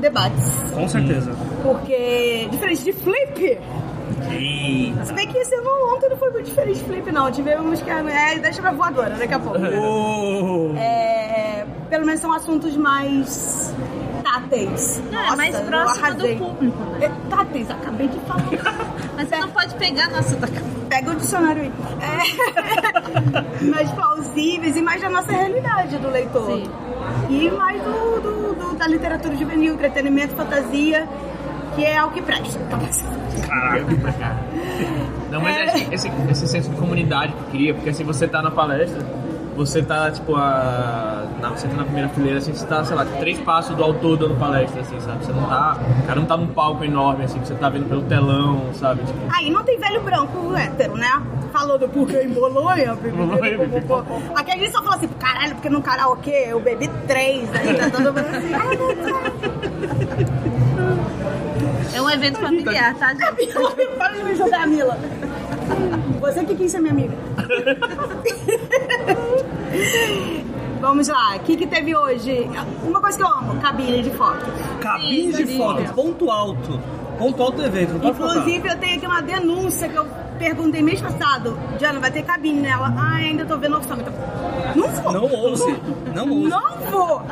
[SPEAKER 1] debates.
[SPEAKER 3] Com certeza.
[SPEAKER 1] Porque, diferente de flip,
[SPEAKER 3] Eita.
[SPEAKER 1] Se bem que esse ano ontem não foi muito diferente de flip, não. Tivemos que. É, deixa pra voadora daqui a pouco.
[SPEAKER 3] Oh.
[SPEAKER 1] É, pelo menos são assuntos mais táteis.
[SPEAKER 2] Não, é
[SPEAKER 1] Nossa,
[SPEAKER 2] mais
[SPEAKER 1] eu
[SPEAKER 2] próximo do público, né?
[SPEAKER 1] É, táteis, acabei de falar.
[SPEAKER 2] Mas você não pode pegar nossa
[SPEAKER 1] Pega o dicionário aí. É, mais plausíveis e mais da nossa realidade do leitor.
[SPEAKER 2] Sim.
[SPEAKER 1] E mais do, do- do- da literatura juvenil, entretenimento, fantasia, que é o que presta. Tá
[SPEAKER 4] Não, mas
[SPEAKER 1] É.
[SPEAKER 4] esse, esse, esse senso de comunidade que queria, porque assim, você tá na palestra, você tá, tipo, a, na, você tá na primeira fileira, assim, você tá, sei lá, três passos do autor dando palestra, assim, sabe? Você não tá, o cara não tá num palco enorme, assim, que você tá vendo pelo telão, sabe? Tipo,
[SPEAKER 1] Aí não tem velho branco hétero, né? Falou do porquê em Bolonha,
[SPEAKER 4] Bolonha,
[SPEAKER 1] bebê, Aqui a gente só falou assim, caralho, porque no karaokê eu bebi três, aí tá todo mundo assim, ai meu Deus.
[SPEAKER 2] É um evento familiar, tá?
[SPEAKER 1] Camila, para de me julgar, Camila. Você que quis ser minha amiga. Vamos lá, o que, que teve hoje? Uma coisa que eu amo, cabine de foto.
[SPEAKER 3] Cabine de foto, ponto alto. Ponto alto do evento, não pode faltar.
[SPEAKER 1] Inclusive, eu tenho aqui uma denúncia que eu perguntei mês passado. Diana, vai ter cabine nela? Ah, ainda tô vendo a orçamento. Não vou.
[SPEAKER 3] Não ouse, não ouse.
[SPEAKER 1] Não vou.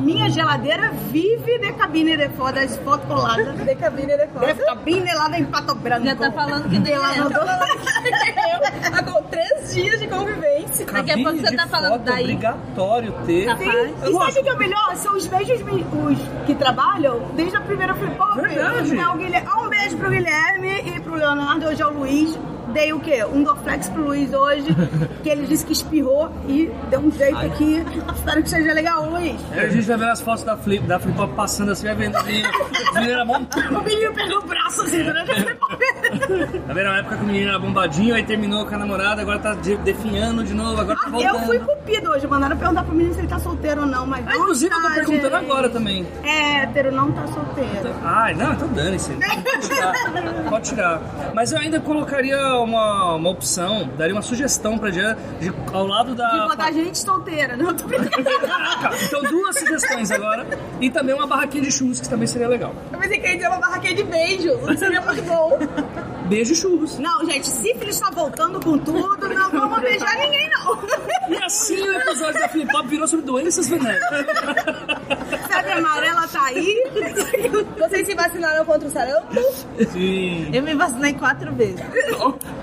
[SPEAKER 1] Minha geladeira vive de cabine de foto, das fotos coladas.
[SPEAKER 6] De cabine de foto.
[SPEAKER 1] De cabine lá em Pato Branco.
[SPEAKER 2] Já tá falando que tem
[SPEAKER 1] Lá no
[SPEAKER 6] Eu, agora, três dias de convivência.
[SPEAKER 2] Daqui a pouco
[SPEAKER 3] Cabine
[SPEAKER 2] você tá falando
[SPEAKER 3] foto,
[SPEAKER 2] daí.
[SPEAKER 3] obrigatório ter.
[SPEAKER 2] Tá.
[SPEAKER 1] Sim. E sabe o que é o melhor? São os mesmos os que trabalham desde a primeira flip.
[SPEAKER 3] Verdade.
[SPEAKER 1] É o Guilherme. Um beijo pro Guilherme e pro Leonardo. Hoje é o Luiz. Dei o quê? Um Dorflex pro Luiz hoje, que ele disse que espirrou e deu um jeito aqui. Espero que seja legal, Luiz.
[SPEAKER 3] Aí a gente vai ver as fotos da Flip, da Flip passando assim, vai vendo ali. Os meninos eram bom.
[SPEAKER 1] O menino pegou o braço assim durante a.
[SPEAKER 3] Tá vendo? Na época que o menino era bombadinho, aí terminou com a namorada, agora tá de- definhando de novo, agora tá
[SPEAKER 1] Ah,
[SPEAKER 3] voltando.
[SPEAKER 1] eu fui cupido hoje. Mandaram perguntar pro menino se ele tá solteiro ou não, mas.
[SPEAKER 3] Ah, inclusive eu tô
[SPEAKER 1] Nossa,
[SPEAKER 3] perguntando
[SPEAKER 1] gente.
[SPEAKER 3] agora também.
[SPEAKER 1] É, hétero, não tá solteiro.
[SPEAKER 3] Ai, não, então dane-se. Pode tirar. Pode tirar. Mas eu ainda colocaria uma, uma opção, daria uma sugestão pra Diana de, ao lado da.
[SPEAKER 1] De botar gente solteira, não tô.
[SPEAKER 3] Caraca, então duas sugestões agora. E também uma barraquinha de churros, que também seria legal.
[SPEAKER 6] Eu pensei que ia dizer uma barraquinha de beijos. Seria muito bom.
[SPEAKER 3] Beijo churros.
[SPEAKER 1] Não, gente, sífilis tá voltando com tudo, não vamos beijar ninguém, não.
[SPEAKER 3] E assim o episódio da Flip Pop virou sobre doenças venéreas.
[SPEAKER 1] Febre amarela tá aí.
[SPEAKER 6] Vocês se vacinaram contra o sarampo?
[SPEAKER 3] Sim.
[SPEAKER 2] Eu me vacinei quatro vezes.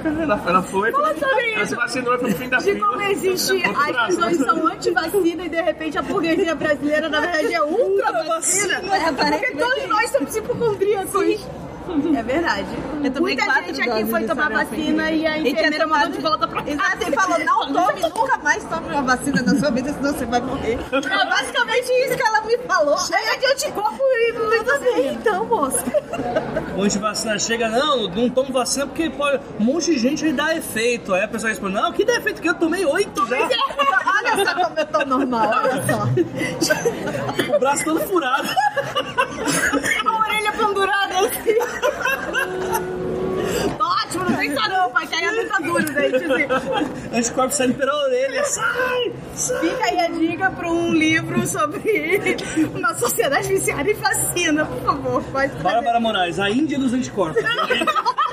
[SPEAKER 4] Ela, ela foi,
[SPEAKER 1] Fala sobre
[SPEAKER 4] ela se vacinou pro fim da
[SPEAKER 1] De
[SPEAKER 4] fila.
[SPEAKER 1] como existe, as pessoas são anti-vacina e de repente a burguesia brasileira, na verdade, é ultra-vacina. Porque todos nós somos hipocondríacos. É verdade.
[SPEAKER 2] Eu tomei
[SPEAKER 1] Muita
[SPEAKER 2] quatro
[SPEAKER 1] gente aqui foi tomar vacina e a
[SPEAKER 2] E
[SPEAKER 1] enfermeira mandou
[SPEAKER 2] tomado
[SPEAKER 1] de volta pra casa.
[SPEAKER 2] Exato, ele falou, não tome, nunca mais tome uma vacina na sua vida, senão você vai morrer.
[SPEAKER 1] É basicamente isso que ela me falou. Chega de anticorpo e tudo bem, então, moça.
[SPEAKER 3] Um monte de vacina chega, não, não tomo vacina porque pode, um monte de gente aí dá efeito. Aí a pessoa responde, não, que dá efeito que eu tomei oito já.
[SPEAKER 2] Olha só como eu tô normal, olha só.
[SPEAKER 3] O braço todo furado.
[SPEAKER 1] Assim. Tô Ótimo, não tem sarampo, vai cair a dentadura daí, assim.
[SPEAKER 3] Anticorpo saindo pela orelha. Sai! Sai!
[SPEAKER 1] Fica aí a dica para um livro sobre uma sociedade viciada em vacina, por favor. Pode
[SPEAKER 3] Bárbara Moraes, a Índia dos anticorpos.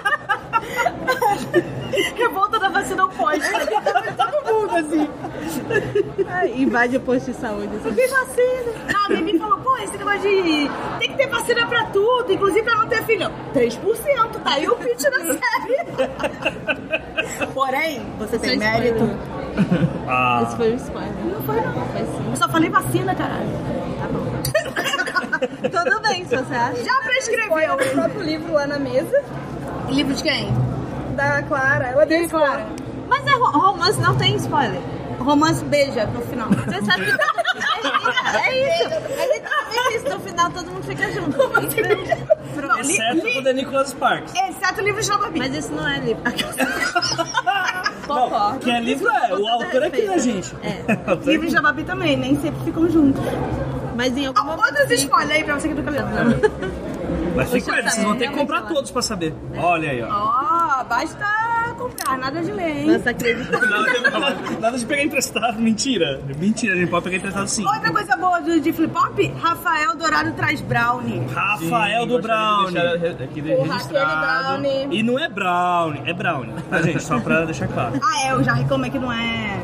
[SPEAKER 1] Revolta da vacina oposta. Todo mundo, assim.
[SPEAKER 2] Ai, invade o posto de saúde. assim.
[SPEAKER 1] Tem vacina. Ah, a Mimi falou, pô, esse negócio de... Tem que ter vacina pra tudo, inclusive pra não ter filho. 3%, tá aí o pitch da série. Porém, você tem
[SPEAKER 2] é
[SPEAKER 1] mérito.
[SPEAKER 3] Ah,
[SPEAKER 2] Esse foi um spoiler.
[SPEAKER 1] Não foi, não.
[SPEAKER 2] Foi sim.
[SPEAKER 1] Eu só falei vacina, caralho.
[SPEAKER 2] Tudo bem, se você acha.
[SPEAKER 1] Já prescreveu.
[SPEAKER 6] O próprio livro lá na mesa,
[SPEAKER 1] Livro de quem?
[SPEAKER 6] Da Clara. Ela deu
[SPEAKER 1] Clara.
[SPEAKER 2] Mas é ro- romance não tem spoiler.
[SPEAKER 1] Romance beija no final.
[SPEAKER 2] Você sabe que é isso. É literalmente isso. No final todo mundo fica junto.
[SPEAKER 1] Não, li-
[SPEAKER 3] exceto
[SPEAKER 1] li-
[SPEAKER 3] quando é Nicholas Sparks.
[SPEAKER 1] Exceto o livro de Babi.
[SPEAKER 2] Mas isso não é livro. Concordo.
[SPEAKER 3] que é livro é, o autor é quem, né, gente?
[SPEAKER 2] É.
[SPEAKER 1] Livros de Babi também, nem sempre ficam juntos.
[SPEAKER 2] Mas em algum momento.
[SPEAKER 1] Outros spoilers aí pra você que nunca leu.
[SPEAKER 3] Mas fica com
[SPEAKER 2] Poxa,
[SPEAKER 3] ele, vocês vão ter que
[SPEAKER 2] é,
[SPEAKER 3] comprar todos pra saber. Olha aí, ó.
[SPEAKER 1] Ó, basta comprar, nada de ler, hein?
[SPEAKER 2] Você acredita?
[SPEAKER 3] Nada, nada de pegar emprestado, mentira. Mentira, a gente pode pegar emprestado sim.
[SPEAKER 1] Outra coisa boa do, de Flip Hop, Rafael Dourado traz brownie.
[SPEAKER 3] Rafael do
[SPEAKER 4] de
[SPEAKER 3] Brownie.
[SPEAKER 4] deixar Aqui registrado.
[SPEAKER 6] Brownie.
[SPEAKER 3] E não é Brownie, é Brownie. Tá, gente? Só pra deixar claro.
[SPEAKER 1] Ah, é, eu já reclamei que não é.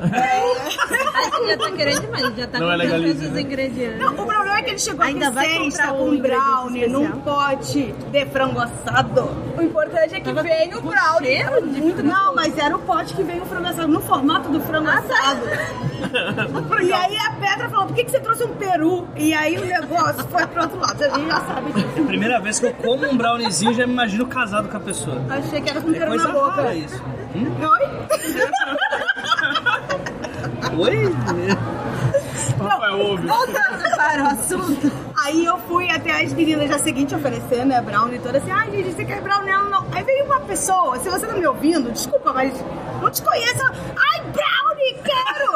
[SPEAKER 2] Você já tá querendo demais. Já tá
[SPEAKER 4] Não é
[SPEAKER 2] todos os ingredientes.
[SPEAKER 1] Não, o é que ele chegou
[SPEAKER 2] Ainda
[SPEAKER 1] aqui
[SPEAKER 2] vai
[SPEAKER 1] sexta
[SPEAKER 2] comprar
[SPEAKER 1] com
[SPEAKER 2] um
[SPEAKER 1] um brownie num pote de frango assado.
[SPEAKER 6] O importante é que
[SPEAKER 2] Tava
[SPEAKER 6] veio o brownie. muito
[SPEAKER 1] Não, mas era o pote que veio o frango assado, no formato do frango assado. e aí a Petra falou, por que, que você trouxe um peru? E aí o negócio foi pro outro lado, a gente já sabe disso.
[SPEAKER 3] Primeira vez que eu como um browniezinho, já me imagino casado com a pessoa.
[SPEAKER 1] Achei que era com
[SPEAKER 3] É
[SPEAKER 1] peru
[SPEAKER 3] coisa
[SPEAKER 1] na boca.
[SPEAKER 3] rara isso.
[SPEAKER 1] Oi?
[SPEAKER 3] Oi?
[SPEAKER 4] Ouve.
[SPEAKER 2] Voltando para o assunto.
[SPEAKER 1] Aí eu fui até as meninas já seguinte oferecer, né, brownie toda assim, ai gente, você quer brownie? Ela não. Aí veio uma pessoa, se você tá me ouvindo, desculpa, mas não te conheço. Ela, ai, brownie, quero!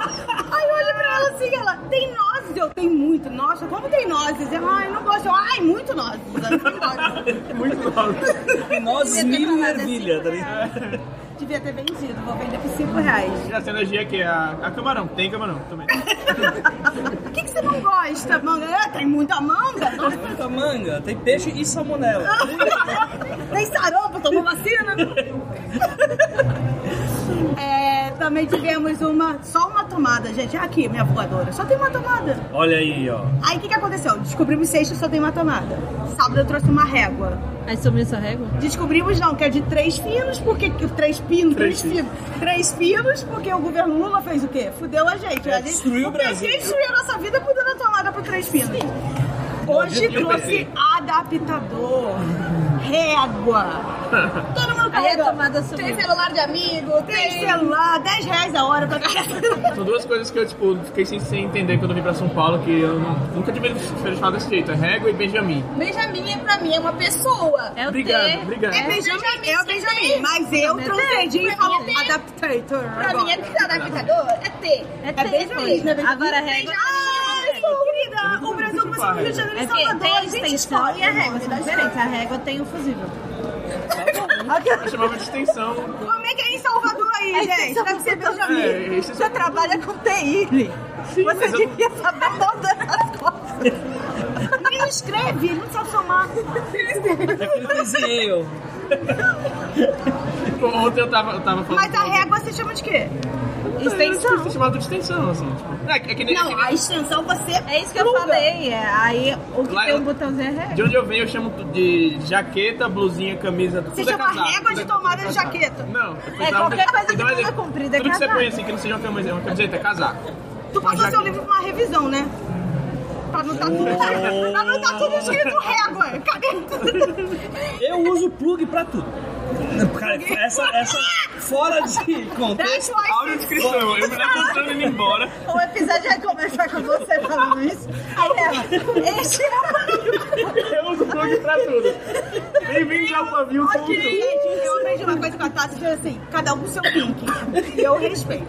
[SPEAKER 1] Aí eu olhei pra ela assim, ela, tem nozes. eu tenho muito. Nossa, como tem nozes? Eu, ai, não gosto. Eu, ai, muito nozes. Eu não gosto.
[SPEAKER 4] Muito.
[SPEAKER 3] Nozes, milho e ervilha, tá ligado?
[SPEAKER 1] Devia ter vendido. Vou vender por 5 reais.
[SPEAKER 4] E a energia aqui é a, a camarão. Tem camarão também.
[SPEAKER 1] O que, que você não gosta? Manga? É, tem muita manga? Nossa,
[SPEAKER 3] Muita manga, tem peixe e salmonela.
[SPEAKER 1] tem sarampo, tomou vacina? É, também tivemos uma, só uma tomada, gente. É aqui, minha voadora. Só tem uma tomada.
[SPEAKER 3] Olha aí, ó.
[SPEAKER 1] Aí o que, que aconteceu? Descobrimos sexta só tem uma tomada. Sábado eu trouxe uma régua.
[SPEAKER 2] Aí sumiu sua régua?
[SPEAKER 1] Descobrimos não, que é de três pinos, porque. Três pinos, três,
[SPEAKER 4] Três
[SPEAKER 1] pinos. Três pinos, porque o governo Lula fez o quê? Fudeu a gente. a gente
[SPEAKER 3] destruiu o Brasil.
[SPEAKER 1] Destruiu a nossa vida por dar a tomada por três pinos. Hoje
[SPEAKER 4] E o
[SPEAKER 1] trouxe
[SPEAKER 4] PT?
[SPEAKER 1] adaptador, régua. Todo
[SPEAKER 2] a
[SPEAKER 1] carrega.
[SPEAKER 2] tomada sumiu.
[SPEAKER 6] Tem celular de amigo,
[SPEAKER 1] Tem
[SPEAKER 6] tem.
[SPEAKER 1] celular, 10 reais a hora pra carregar.
[SPEAKER 4] São duas coisas que eu, tipo, fiquei sem, sem entender quando eu vim pra São Paulo, que eu não- nunca tive falar desse jeito. É Régua e Benjamin.
[SPEAKER 6] Benjamin, pra mim, é uma pessoa.
[SPEAKER 2] É o
[SPEAKER 4] Obrigado,
[SPEAKER 2] T.
[SPEAKER 4] obrigado.
[SPEAKER 1] É Benjamin, é o Benjamin. Mas eu
[SPEAKER 2] é
[SPEAKER 1] transcendi e falo
[SPEAKER 6] Pra mim é
[SPEAKER 1] adaptator.
[SPEAKER 6] Pra mim, é adaptador, é T.
[SPEAKER 2] É T.
[SPEAKER 1] É Benjamin, né?
[SPEAKER 2] Agora a régua.
[SPEAKER 1] Ai, querida, o Brasil começou no Rio de Janeiro
[SPEAKER 2] É
[SPEAKER 1] e Salvador.
[SPEAKER 2] tem a
[SPEAKER 1] gente
[SPEAKER 2] extensão e a régua,
[SPEAKER 1] né?
[SPEAKER 2] são diferentes. A régua tem o fusível.
[SPEAKER 4] Eu chamava de extensão.
[SPEAKER 1] Como é que é em Salvador aí, gente? Deve ser Benjamin.
[SPEAKER 4] É, esse
[SPEAKER 1] Você trabalha com TI.
[SPEAKER 4] Sim,
[SPEAKER 1] Você
[SPEAKER 4] mas eu-
[SPEAKER 1] devia saber todas as coisas. Nem escreve, não sabe somar.
[SPEAKER 3] Aquele desenho.
[SPEAKER 4] Ontem eu tava, eu tava falando.
[SPEAKER 1] Mas a régua se chama de quê?
[SPEAKER 2] Extensão.
[SPEAKER 4] Você chamava de extensão, assim. Tipo. É, é que nem. é que
[SPEAKER 1] Não,
[SPEAKER 4] nem-
[SPEAKER 1] a extensão você
[SPEAKER 2] É isso que eu
[SPEAKER 1] pluga.
[SPEAKER 2] falei. É. Aí o que
[SPEAKER 4] Lá
[SPEAKER 2] tem
[SPEAKER 4] eu-
[SPEAKER 2] um botãozinho é
[SPEAKER 4] De
[SPEAKER 2] régua.
[SPEAKER 4] onde eu venho, eu chamo de jaqueta, blusinha, camisa.
[SPEAKER 1] Você
[SPEAKER 4] é
[SPEAKER 1] chama
[SPEAKER 4] casaco,
[SPEAKER 1] régua de
[SPEAKER 4] é-
[SPEAKER 1] tomada
[SPEAKER 4] é
[SPEAKER 1] de
[SPEAKER 4] casaco.
[SPEAKER 1] jaqueta.
[SPEAKER 4] Não.
[SPEAKER 2] É, qualquer coisa de manga comprida é
[SPEAKER 4] Tudo que você põe assim, que não seja uma camiseta, uma camiseta é casaco.
[SPEAKER 1] Tu passou seu livro pra uma revisão, né? Pra não tá tudo, pra não tá tudo escrito régua. Cadê?
[SPEAKER 3] Eu uso plug pra tudo. Cara, essa, essa fora de contexto.
[SPEAKER 1] why
[SPEAKER 4] Audiodescrição, eu me levantando indo embora.
[SPEAKER 2] O episódio vai começar com você falando isso. Aí ela, este é o
[SPEAKER 4] Eu uso plug pra tudo. Bem-vindo ao pavio ponto.
[SPEAKER 1] Gente, eu aprendi uma coisa com a Tati, que é assim, cada um com seu link. E eu respeito.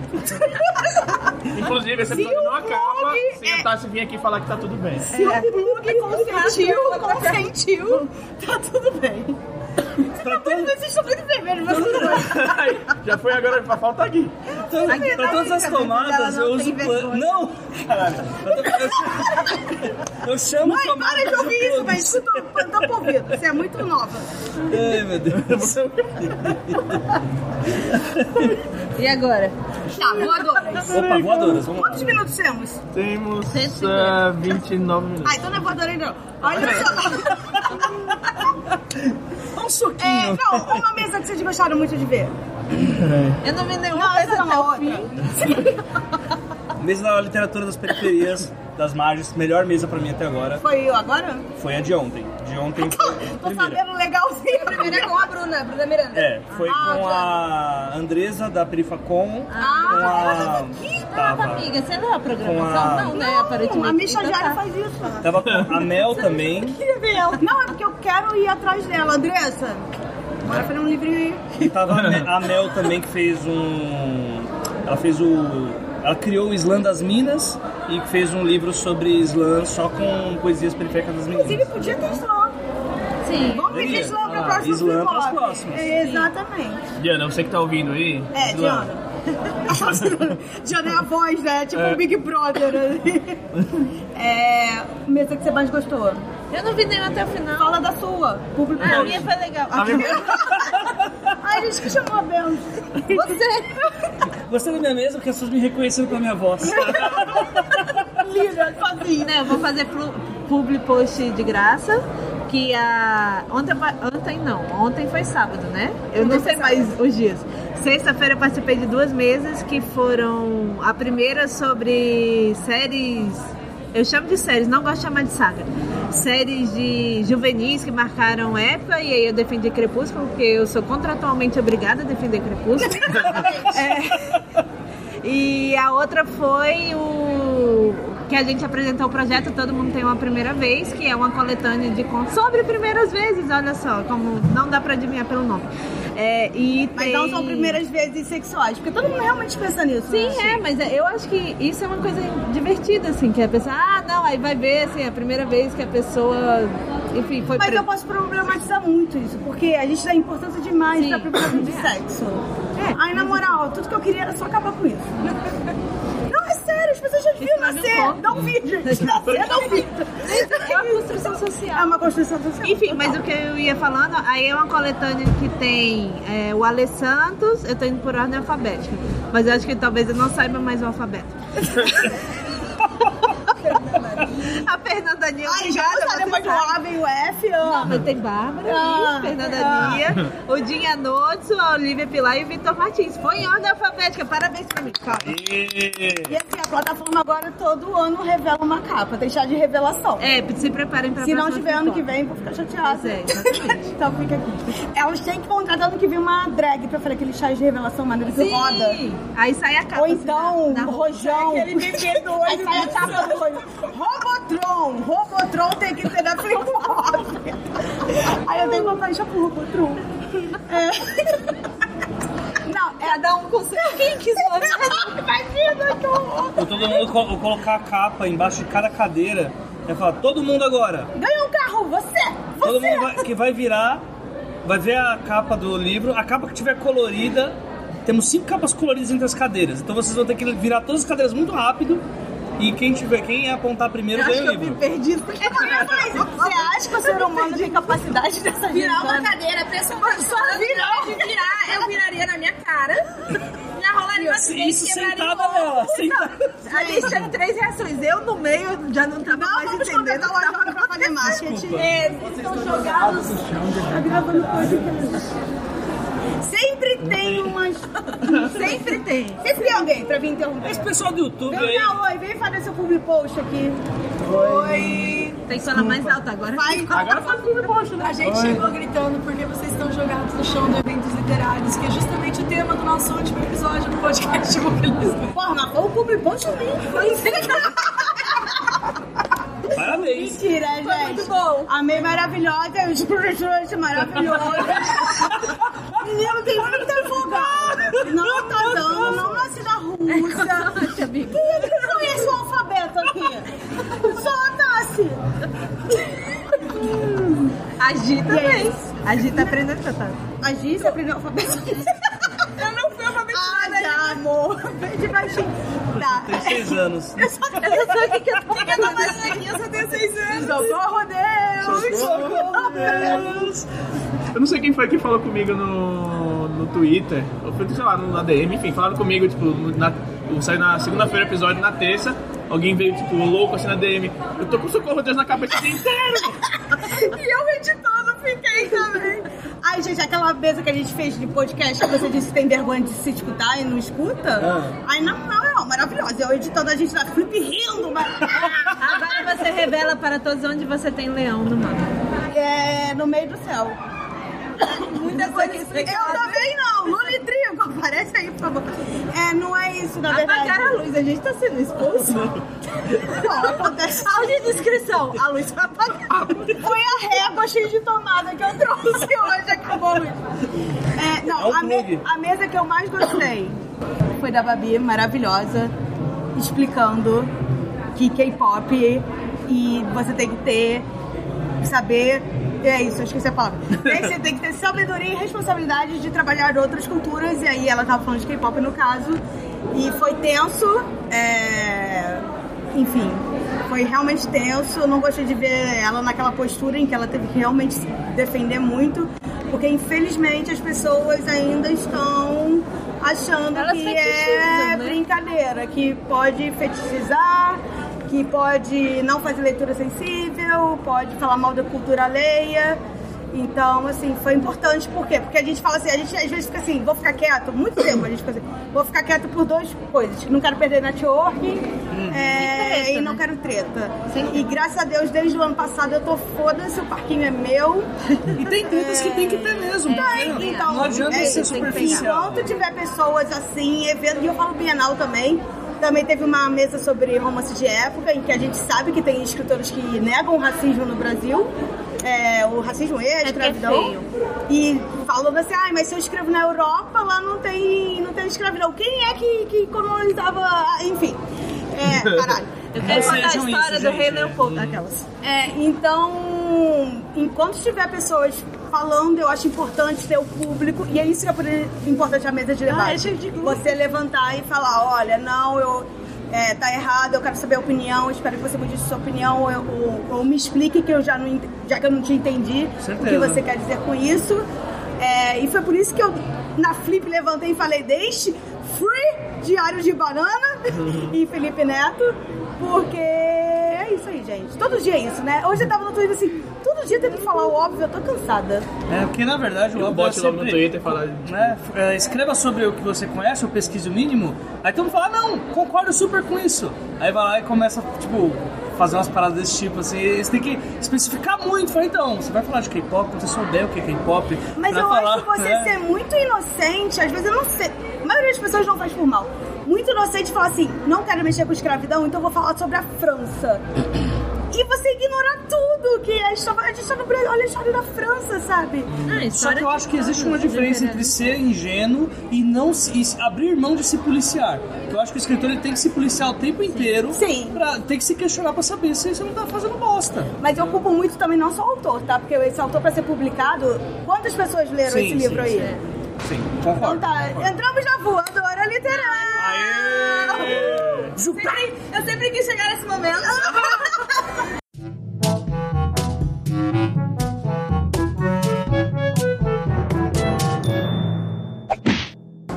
[SPEAKER 4] Inclusive, esse
[SPEAKER 1] Se
[SPEAKER 4] episódio não acaba sem
[SPEAKER 1] é-
[SPEAKER 4] a Tassi vir aqui falar que tá tudo bem.
[SPEAKER 1] Se o plug consentiu, consentiu, tá tudo bem.
[SPEAKER 3] Pra, todo,
[SPEAKER 1] Vocês estão muito vermelhos, mas tudo bem.
[SPEAKER 4] Já foi agora, falta aqui.
[SPEAKER 3] todo, pra todas as tomadas eu uso
[SPEAKER 2] vergonha.
[SPEAKER 3] Não! Caralho. Eu, tô- eu chamo- eu chamo
[SPEAKER 1] Mãe,
[SPEAKER 3] tomadas
[SPEAKER 1] para de ouvir isso,
[SPEAKER 3] plugs.
[SPEAKER 1] mas escuta, tampa o ouvido. Você é muito nova.
[SPEAKER 3] Ai, meu Deus.
[SPEAKER 2] E agora?
[SPEAKER 1] Tá, voadoras.
[SPEAKER 3] Opa, voadoras, vamos lá.
[SPEAKER 1] Quantos minutos temos?
[SPEAKER 4] Temos
[SPEAKER 2] 150.
[SPEAKER 4] ah, 29 minutos.
[SPEAKER 1] Ah, então não é voadora ainda não. Olha só.
[SPEAKER 3] Um suquinho.
[SPEAKER 1] É, não, uma mesa que vocês gostaram muito de ver.
[SPEAKER 2] Eu não vi nenhuma
[SPEAKER 1] Não,
[SPEAKER 2] coisa até o fim.
[SPEAKER 3] Mesa da literatura das periferias, das margens, melhor mesa pra mim até agora.
[SPEAKER 1] Foi eu agora?
[SPEAKER 3] Foi a de ontem. De ontem foi a
[SPEAKER 1] Tô
[SPEAKER 3] primeira.
[SPEAKER 1] sabendo legalzinho.
[SPEAKER 6] Primeiro é com a Bruna, Bruna Miranda.
[SPEAKER 3] É, foi
[SPEAKER 1] Ah,
[SPEAKER 3] com a Andresa da Perifacom,
[SPEAKER 1] Ah,
[SPEAKER 3] com
[SPEAKER 1] ela
[SPEAKER 3] a.
[SPEAKER 1] tava
[SPEAKER 2] amiga, você não é a programação?
[SPEAKER 3] Com a-
[SPEAKER 2] Não, né?
[SPEAKER 1] Não,
[SPEAKER 2] Aparentemente.
[SPEAKER 1] a Misha
[SPEAKER 2] Então
[SPEAKER 1] Jara
[SPEAKER 2] tá.
[SPEAKER 1] faz isso.
[SPEAKER 3] tava com a Mel também.
[SPEAKER 1] Queria ver ela. Não, é porque eu quero ir atrás dela. Andressa, bora fazer um livrinho aí.
[SPEAKER 3] E tava a Me- a Mel também que fez um. Ela fez o. Ela criou o Islã das Minas e fez um livro sobre Islã só com poesias periféricas das
[SPEAKER 1] Inclusive,
[SPEAKER 3] meninas.
[SPEAKER 1] podia ter slam.
[SPEAKER 2] Sim.
[SPEAKER 1] Vamos pedir
[SPEAKER 3] Ah,
[SPEAKER 1] próxima
[SPEAKER 3] slam
[SPEAKER 1] Flip
[SPEAKER 3] pras
[SPEAKER 1] Flop.
[SPEAKER 3] próximas.
[SPEAKER 1] É, Exatamente.
[SPEAKER 4] Diana, você que tá ouvindo aí.
[SPEAKER 1] É,
[SPEAKER 4] Islã,
[SPEAKER 1] Diana. Diana é a voz, né? Tipo o Big Brother. É. Mesa que você mais gostou.
[SPEAKER 2] Eu não vi nenhum até o final.
[SPEAKER 1] Fala da sua. Público.
[SPEAKER 2] Ah, a minha foi legal.
[SPEAKER 4] A minha-
[SPEAKER 1] Ai, gente, que chamou a Bel.
[SPEAKER 2] Você.
[SPEAKER 3] Gostei da minha mesa porque as pessoas me reconheceram pela minha voz.
[SPEAKER 1] Lira, sozinha.
[SPEAKER 2] Né, eu vou fazer public post de graça. Que a. Ontem, ontem não, ontem foi sábado, né? Eu não sei mais os dias. Sexta-feira eu participei de duas mesas que foram. A primeira sobre séries. Eu chamo de séries, não gosto de chamar de saga. Séries de juvenis que marcaram época, e aí eu defendi Crepúsculo, porque eu sou contratualmente obrigada a defender Crepúsculo. É. E a outra foi o que a gente apresentou o projeto Todo Mundo Tem Uma Primeira Vez, que é uma coletânea de contos sobre primeiras vezes, olha só, como não dá pra adivinhar pelo nome. É, e
[SPEAKER 1] Mas
[SPEAKER 2] tem...
[SPEAKER 1] não são primeiras vezes sexuais, porque todo mundo realmente pensa nisso.
[SPEAKER 2] Sim,
[SPEAKER 1] né?
[SPEAKER 2] é, mas é- eu acho que isso é uma coisa divertida, assim, que a pessoa, ah, não, aí vai ver, assim, a primeira vez que a pessoa, enfim, foi
[SPEAKER 1] Mas
[SPEAKER 2] pre-
[SPEAKER 1] eu posso problematizar muito isso, porque a gente dá importância demais
[SPEAKER 2] Sim.
[SPEAKER 1] pra primeira vez de sexo.
[SPEAKER 2] É.
[SPEAKER 1] Ai, na moral, tudo que eu queria era só acabar com isso. Sério, as pessoas já
[SPEAKER 2] não é
[SPEAKER 1] nascer. Não vi, gente. Nascer, não vi.
[SPEAKER 2] É uma construção social.
[SPEAKER 1] É uma construção social.
[SPEAKER 2] Enfim, mas o que eu ia falando, aí é uma coletânea que tem é, o Ale Santos, eu tô indo por ordem alfabética, mas eu acho que talvez eu não saiba mais o alfabeto. a Fernanda Nia,
[SPEAKER 1] Ai, já mais o vem o F, ó.
[SPEAKER 2] Não, mas tem Bárbara
[SPEAKER 1] Ah,
[SPEAKER 2] aí, Fernanda
[SPEAKER 1] ah.
[SPEAKER 2] Nia, o Dinha Notso, a Olivia Pilar e o Vitor Martins. Foi em ordem alfabética, parabéns pra mim. Calma.
[SPEAKER 1] E assim, a plataforma agora todo ano revela uma capa. Tem chá de revelação.
[SPEAKER 2] É, se preparem pra
[SPEAKER 1] Se não tiver ano que vem, vou ficar chateada.
[SPEAKER 2] Pois é,
[SPEAKER 1] então fica aqui. Elas têm que contratar ano que vem uma drag pra fazer aquele chá de revelação maneiro que roda.
[SPEAKER 2] Aí sai a capa.
[SPEAKER 1] Ou
[SPEAKER 2] assim,
[SPEAKER 1] então,
[SPEAKER 2] na- na roupa.
[SPEAKER 1] rojão.
[SPEAKER 6] Aquele bebê doido
[SPEAKER 1] Aí sai a
[SPEAKER 6] do
[SPEAKER 1] capa do rojo. Robotron. Robotron tem que ser da Flip Aí eu tenho comprar isso pro Robotron. É. Não, é
[SPEAKER 2] Cada um com seu link,
[SPEAKER 1] Imagina que horror.
[SPEAKER 3] Ou todo mundo co- colocar a capa embaixo de cada cadeira e falar, todo mundo agora.
[SPEAKER 1] Ganha um carro, você!
[SPEAKER 3] Todo
[SPEAKER 1] Você!
[SPEAKER 3] mundo vai- que vai virar, vai ver a capa do livro, a capa que tiver colorida. Temos cinco capas coloridas entre as cadeiras. Então vocês vão ter que virar todas as cadeiras muito rápido. E quem tiver, quem apontar primeiro ganha o livro.
[SPEAKER 1] perdi. É porque eu falei, você acha que o ser humano tem capacidade dessa
[SPEAKER 6] Virar uma cadeira, pessoa
[SPEAKER 1] Só virar.
[SPEAKER 6] de virar, eu viraria na minha cara. Já rolaria uma
[SPEAKER 3] Isso, isso
[SPEAKER 6] quebraria
[SPEAKER 3] sentada nela, sentada.
[SPEAKER 2] A gente teve três reações. Eu no meio já não tava
[SPEAKER 1] Não,
[SPEAKER 2] mais
[SPEAKER 1] vamos
[SPEAKER 2] entendendo.
[SPEAKER 1] uma jovem pra.
[SPEAKER 6] É, vocês estão jogados.
[SPEAKER 1] Tá gravando podcast. Sempre tem umas.
[SPEAKER 2] Sempre tem.
[SPEAKER 1] Sempre tem alguém pra vir interromper.
[SPEAKER 3] Esse pessoal do YouTube
[SPEAKER 1] Vem
[SPEAKER 3] aí.
[SPEAKER 1] dar oi, vem fazer seu public post aqui. Oi.
[SPEAKER 2] Tem que falar mais alto agora.
[SPEAKER 1] Vai.
[SPEAKER 3] Agora faz public post, né?
[SPEAKER 7] A gente chegou gritando porque vocês estão jogados no chão de eventos literários, que é justamente o tema do nosso último episódio do podcast Mobilismo.
[SPEAKER 1] Porra, mas foi o public post mesmo. Foi
[SPEAKER 3] Parabéns.
[SPEAKER 1] Mentira, gente.
[SPEAKER 6] muito bom.
[SPEAKER 1] A May maravilhosa, os professores maravilhosos. Menino, tem muita folgada. Não tá dando, não nasci da Rússia. Quem é que conhece o alfabeto aqui? Só nasce.
[SPEAKER 2] A Gi também. A Gi tá aprendendo a cantar.
[SPEAKER 1] A Gi, você aprendeu o alfabeto?
[SPEAKER 6] Eu não fui alfabetizada.
[SPEAKER 1] Ah, já, amor. Bem de baixinho. Tá.
[SPEAKER 3] Tem seis anos.
[SPEAKER 1] Eu só
[SPEAKER 2] Eu não sei o que que eu tô
[SPEAKER 6] fazendo aqui? Eu só tenho seis anos.
[SPEAKER 1] Socorro, Deus! Socorro, Deus!
[SPEAKER 4] Eu não sei quem foi que falou comigo no, no Twitter, ou foi, sei lá, no- na DM, enfim, falaram comigo, tipo, na, saí na segunda-feira episódio, na terça, alguém veio, tipo, louco assim na DM, eu tô com socorro Deus na cabeça o dia inteiro!
[SPEAKER 1] E eu editando fiquei também. Ai, gente, aquela mesa que a gente fez de podcast que você disse que tem vergonha de se escutar e não escuta. Ai, não, não, não, maravilhosa. Eu editando a gente na flip rindo, mas...
[SPEAKER 2] Agora você revela para todos onde você tem leão no mapa.
[SPEAKER 1] É no meio do céu. Muita coisa Eu também não. Lula e Trigo, aparece. É, não é isso, na verdade.
[SPEAKER 2] Apagar a luz, a gente tá sendo expulso.
[SPEAKER 1] Acontece.
[SPEAKER 2] Áudio de inscrição, a luz vai apagar.
[SPEAKER 1] Foi a régua cheia de tomada que eu trouxe hoje aqui no Luz. É, não,
[SPEAKER 3] É
[SPEAKER 1] a, me- a mesa que eu mais gostei foi da Babi, maravilhosa, explicando que K-pop e você tem que ter, saber. É isso, eu esqueci a palavra. Tem- Você tem que ter sabedoria e responsabilidade de trabalhar outras culturas, e aí ela tava falando de K-pop no caso, e foi tenso, é, enfim, foi realmente tenso. Eu não gostei de ver ela naquela postura em que ela teve que realmente se defender muito, porque infelizmente as pessoas ainda estão achando
[SPEAKER 2] Elas
[SPEAKER 1] que é
[SPEAKER 2] né?
[SPEAKER 1] brincadeira, que pode fetichizar, que pode não fazer leitura sensível, pode falar mal da cultura alheia. Então, assim, foi importante, por quê? Porque a gente fala assim, a gente às vezes fica assim, vou ficar quieto, muito tempo a gente fica assim, vou ficar quieto por duas coisas, não quero perder networking é,
[SPEAKER 2] E treta,
[SPEAKER 1] e não
[SPEAKER 2] né?
[SPEAKER 1] quero treta.
[SPEAKER 2] Sim.
[SPEAKER 1] E graças a Deus, desde o ano passado eu tô foda-se, o parquinho é meu.
[SPEAKER 3] E tem tretas que tem que ter mesmo. porque
[SPEAKER 1] Então,
[SPEAKER 3] não adianta
[SPEAKER 1] é
[SPEAKER 3] ser superficial.
[SPEAKER 1] Enquanto tiver pessoas assim, evento, e eu falo Bienal também, também teve uma mesa sobre romance de época, em que a gente sabe que tem escritores que negam o racismo no Brasil, é, o racismo e a
[SPEAKER 2] porque é
[SPEAKER 1] escravidão.
[SPEAKER 2] feio.
[SPEAKER 1] E falando assim, ai, mas se eu escrevo na Europa, lá não tem, não tem escravidão. Quem é que, que colonizava, ah, enfim. É, caralho.
[SPEAKER 2] Eu quero contar a história
[SPEAKER 3] isso,
[SPEAKER 2] do Rei
[SPEAKER 3] gente.
[SPEAKER 2] Leopoldo, aquelas.
[SPEAKER 1] É, então, enquanto tiver pessoas falando, eu acho importante ter o público, e é isso que é por- importante a mesa de debate.
[SPEAKER 2] é cheio de glúten.
[SPEAKER 1] Você levantar e falar, olha, não, eu é, tá errado, eu quero saber a opinião, espero que você mude sua opinião, ou, ou- ou me explique que eu já não já que eu não te entendi o que você quer dizer com isso. É, e foi por isso que eu na Flip levantei e falei, deixe free diário de banana e Felipe Neto, porque é isso aí, gente. Todo dia é isso, né? Hoje eu tava no Twitter assim, todo dia tendo que falar o óbvio, eu tô cansada.
[SPEAKER 3] É, porque na verdade o
[SPEAKER 4] Eu
[SPEAKER 3] óbvio é
[SPEAKER 4] bote logo no
[SPEAKER 3] sempre-
[SPEAKER 4] Twitter e falar.
[SPEAKER 3] né, é, escreva sobre o que você conhece, ou pesquise o mínimo. Aí todo mundo fala, ah, não, concordo super com isso. Aí vai lá e começa, tipo, fazer umas paradas desse tipo, assim. e Você tem que especificar muito. Fala, então, você vai falar de K-pop, você odeia o que é K-pop.
[SPEAKER 1] Mas eu
[SPEAKER 3] falar,
[SPEAKER 1] acho que você
[SPEAKER 3] né?
[SPEAKER 1] ser muito inocente, às vezes eu não sei. A maioria das pessoas não faz por mal. Muito inocente fala assim, não quero mexer com escravidão, então vou falar sobre a França. E você ignora tudo, que a história, a gente tá no Brasil, olha a história da França, sabe?
[SPEAKER 2] Ah,
[SPEAKER 3] Só que eu acho que existe uma diferença entre ser ingênuo e não se, e abrir mão de se policiar. Eu acho que o escritor ele tem que se policiar o tempo inteiro.
[SPEAKER 1] Sim.
[SPEAKER 3] Pra, tem que se questionar pra saber se você não tá fazendo bosta.
[SPEAKER 1] Mas eu culpo muito também não só o autor, tá? Porque esse autor, pra ser publicado, quantas pessoas leram
[SPEAKER 3] Sim,
[SPEAKER 1] esse livro
[SPEAKER 3] sim,
[SPEAKER 1] aí?
[SPEAKER 3] Sim,
[SPEAKER 1] Então
[SPEAKER 3] concordo.
[SPEAKER 1] tá, entramos na voadora literária!
[SPEAKER 3] Aê!
[SPEAKER 6] Sempre- eu sempre quis chegar nesse momento.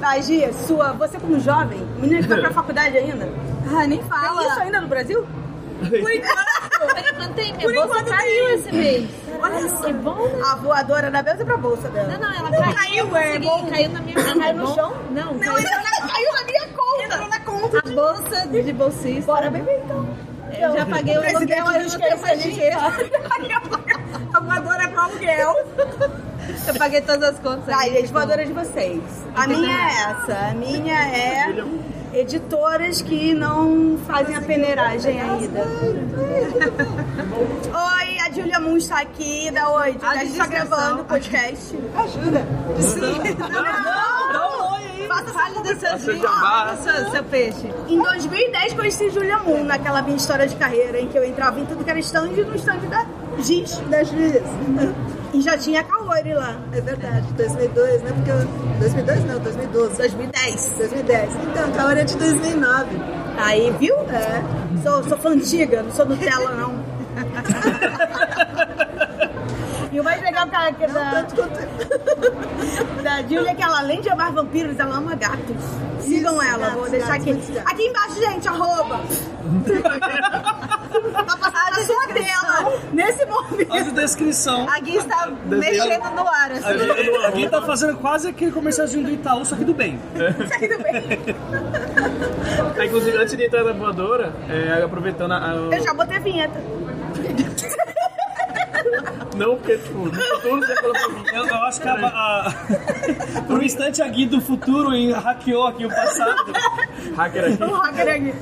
[SPEAKER 1] Tá, Gia, sua, você como jovem, menina que vai pra faculdade ainda,
[SPEAKER 6] Ai, nem
[SPEAKER 1] tem
[SPEAKER 6] fala.
[SPEAKER 1] isso ainda no Brasil?
[SPEAKER 6] Por enquanto.
[SPEAKER 2] Por enquanto tem, minha
[SPEAKER 6] Por
[SPEAKER 2] bolsa
[SPEAKER 6] enquanto
[SPEAKER 2] caiu
[SPEAKER 6] tem.
[SPEAKER 2] esse mês.
[SPEAKER 6] Olha só.
[SPEAKER 2] Que bom, né?
[SPEAKER 1] A voadora da Belza é pra bolsa dela.
[SPEAKER 2] Não, não, ela caiu.
[SPEAKER 6] caiu, é bom.
[SPEAKER 2] Caiu na minha mão.
[SPEAKER 1] Caiu no chão?
[SPEAKER 2] Não,
[SPEAKER 6] Não,
[SPEAKER 2] caiu
[SPEAKER 6] entrou na, caiu na minha conta. Entrou na conta.
[SPEAKER 2] a bolsa de bolsista.
[SPEAKER 1] Bora beber então.
[SPEAKER 2] Eu já paguei o aluguel, eu
[SPEAKER 1] dos
[SPEAKER 2] não tenho mais dinheiro.
[SPEAKER 6] A voadora é pro aluguel.
[SPEAKER 2] Eu paguei todas as contas.
[SPEAKER 1] Tá,
[SPEAKER 2] aí,
[SPEAKER 1] gente,
[SPEAKER 2] então.
[SPEAKER 1] voadora de vocês. A minha é essa. A minha é editoras que não fazem a peneiragem ainda. Oi, a Julia Moon está aqui. Dá oi.
[SPEAKER 2] A
[SPEAKER 1] A gente está gravando o podcast. Ajuda. Não, não, oi. Faça
[SPEAKER 2] do seu peixe.
[SPEAKER 1] Em 2010 conheci Julia Moon, naquela minha história de carreira em que eu entrava em tudo que era stand no stand da Giz, da Giz. E já tinha Kaori lá.
[SPEAKER 6] É verdade, 2002, né? Porque eu... 2002 não, 2012.
[SPEAKER 1] 2010.
[SPEAKER 6] 2010. Então, a hora é de 2009.
[SPEAKER 1] Aí, viu? É. Sou, sou fã antiga, não sou Nutella, não. E o mais legal que a- que da,
[SPEAKER 6] Tanto quanto...
[SPEAKER 1] da Julia é que ela, além de amar vampiros, ela ama gatos. Sigam
[SPEAKER 6] Isso,
[SPEAKER 1] ela,
[SPEAKER 6] gatos,
[SPEAKER 1] vou deixar
[SPEAKER 6] gatos,
[SPEAKER 1] aqui.
[SPEAKER 6] gatos.
[SPEAKER 1] Aqui embaixo, gente, arroba. tá passando na sua tela, nesse momento.
[SPEAKER 3] A descrição.
[SPEAKER 2] A Gui está mexendo no ar, assim.
[SPEAKER 3] A Gui tá fazendo quase aquele comercialzinho do Itaú, só que do bem.
[SPEAKER 4] Aí, inclusive, antes de entrar na voadora, é, aproveitando a, a-
[SPEAKER 1] Eu já botei a vinheta.
[SPEAKER 4] Não, porque, tipo, no futuro você colocou mim.
[SPEAKER 3] Eu, eu acho que a, a- por um instante a Gui do futuro em- hackeou aqui o passado.
[SPEAKER 4] Hacker aqui.
[SPEAKER 1] O hacker aqui.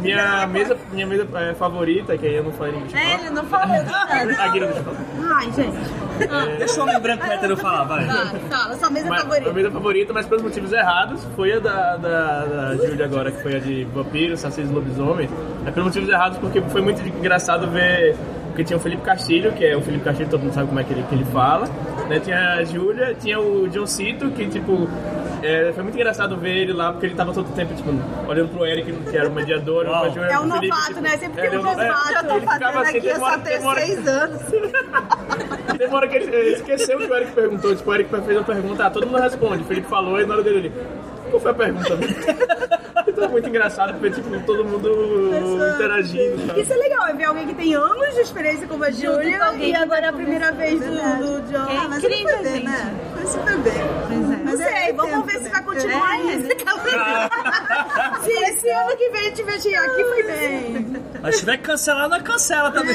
[SPEAKER 4] Minha mesa, minha mesa é, favorita, que aí eu não falei ninguém.
[SPEAKER 2] É, ele não falou nada.
[SPEAKER 4] A Gui não deixa eu falar.
[SPEAKER 1] Ai, gente.
[SPEAKER 3] Deixa o homem branco hétero falar, vai.
[SPEAKER 1] Tá, fala, sua mesa
[SPEAKER 4] Mas,
[SPEAKER 1] favorita.
[SPEAKER 4] a mesa favorita, mas pelos motivos errados, foi a da, da, da Júlia agora, que foi a de vampiros, assassinos e lobisomens. É pelos motivos errados, porque foi muito engraçado ver. Porque tinha o Felipe Castilho, que é o Felipe Castilho, todo mundo sabe como é que ele, que ele fala. Né? Tinha a Júlia, tinha o John Cito, que tipo. é, foi muito engraçado ver ele lá, porque ele tava todo tempo, tipo, olhando pro Eric, que era o mediador,
[SPEAKER 3] Uau.
[SPEAKER 4] Júlia,
[SPEAKER 1] É um
[SPEAKER 4] Felipe,
[SPEAKER 1] novato,
[SPEAKER 4] tipo,
[SPEAKER 1] né? Sempre
[SPEAKER 4] é,
[SPEAKER 1] um
[SPEAKER 4] ele é um- é,
[SPEAKER 1] novato.
[SPEAKER 2] Eu tô
[SPEAKER 4] ele ficava
[SPEAKER 2] fazendo
[SPEAKER 4] assim,
[SPEAKER 2] aqui,
[SPEAKER 4] demora-
[SPEAKER 2] tenho
[SPEAKER 4] demora-
[SPEAKER 2] seis anos.
[SPEAKER 4] Teve uma hora que ele ele esqueceu que o Eric perguntou. Tipo, o Eric fez uma pergunta, ah, todo mundo responde. O Felipe falou e na hora dele ele. Qual foi a pergunta? Então, muito engraçado, porque tipo, todo mundo interagindo. e tal.
[SPEAKER 1] Isso é legal, é ver alguém que tem anos de experiência como a Júlia e agora é
[SPEAKER 2] tá
[SPEAKER 1] a primeira vez do, do John.
[SPEAKER 2] É
[SPEAKER 1] Ah, mas
[SPEAKER 2] incrível,
[SPEAKER 6] Foi bem,
[SPEAKER 2] gente.
[SPEAKER 6] né? Foi super bem.
[SPEAKER 2] Pois é.
[SPEAKER 1] Não
[SPEAKER 6] Mas é-
[SPEAKER 1] sei,
[SPEAKER 6] é
[SPEAKER 1] vamos
[SPEAKER 6] tempo,
[SPEAKER 1] ver se
[SPEAKER 6] né?
[SPEAKER 1] vai continuar
[SPEAKER 2] É.
[SPEAKER 1] isso. Se esse ano que vem tiver cheio aqui, foi bem.
[SPEAKER 3] Mas se tiver que cancelar, não cancela também.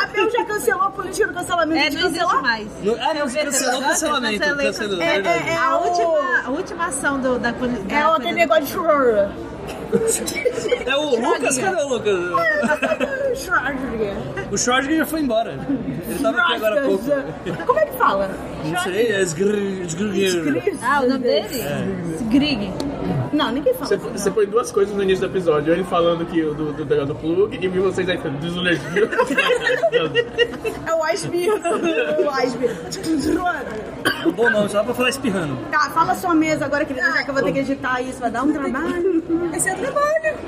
[SPEAKER 1] A Bel já cancelou a política do cancelamento
[SPEAKER 2] É, não existe
[SPEAKER 1] cancelar.
[SPEAKER 2] mais.
[SPEAKER 3] Não- Ah, não, cancelou o cancelamento.
[SPEAKER 2] Cancelei,
[SPEAKER 3] Cancelou,
[SPEAKER 1] É, é, é,
[SPEAKER 2] A última, a última ação do, da, da
[SPEAKER 1] É aquele negócio de churro.
[SPEAKER 3] É o Lucas, cadê o Lucas?
[SPEAKER 1] Schrödinger.
[SPEAKER 3] O Schrödinger já foi embora. Ele tava aqui agora há pouco.
[SPEAKER 1] Como é que fala?
[SPEAKER 3] Não sei, é Sgr- Sgrger.
[SPEAKER 2] Ah, o nome dele? Grig.
[SPEAKER 1] Não, ninguém fala.
[SPEAKER 4] Você, você põe duas coisas no início do episódio. Ele falando que o do, do, do, do plug e viu vocês aí falando desulegio.
[SPEAKER 1] É o Icebeard. o Icebeard.
[SPEAKER 3] É um bom nome, só pra falar espirrando.
[SPEAKER 1] Tá, fala sua mesa agora, querida, já que eu vou ter que editar isso, vai dar um trabalho.
[SPEAKER 6] Esse é o trabalho.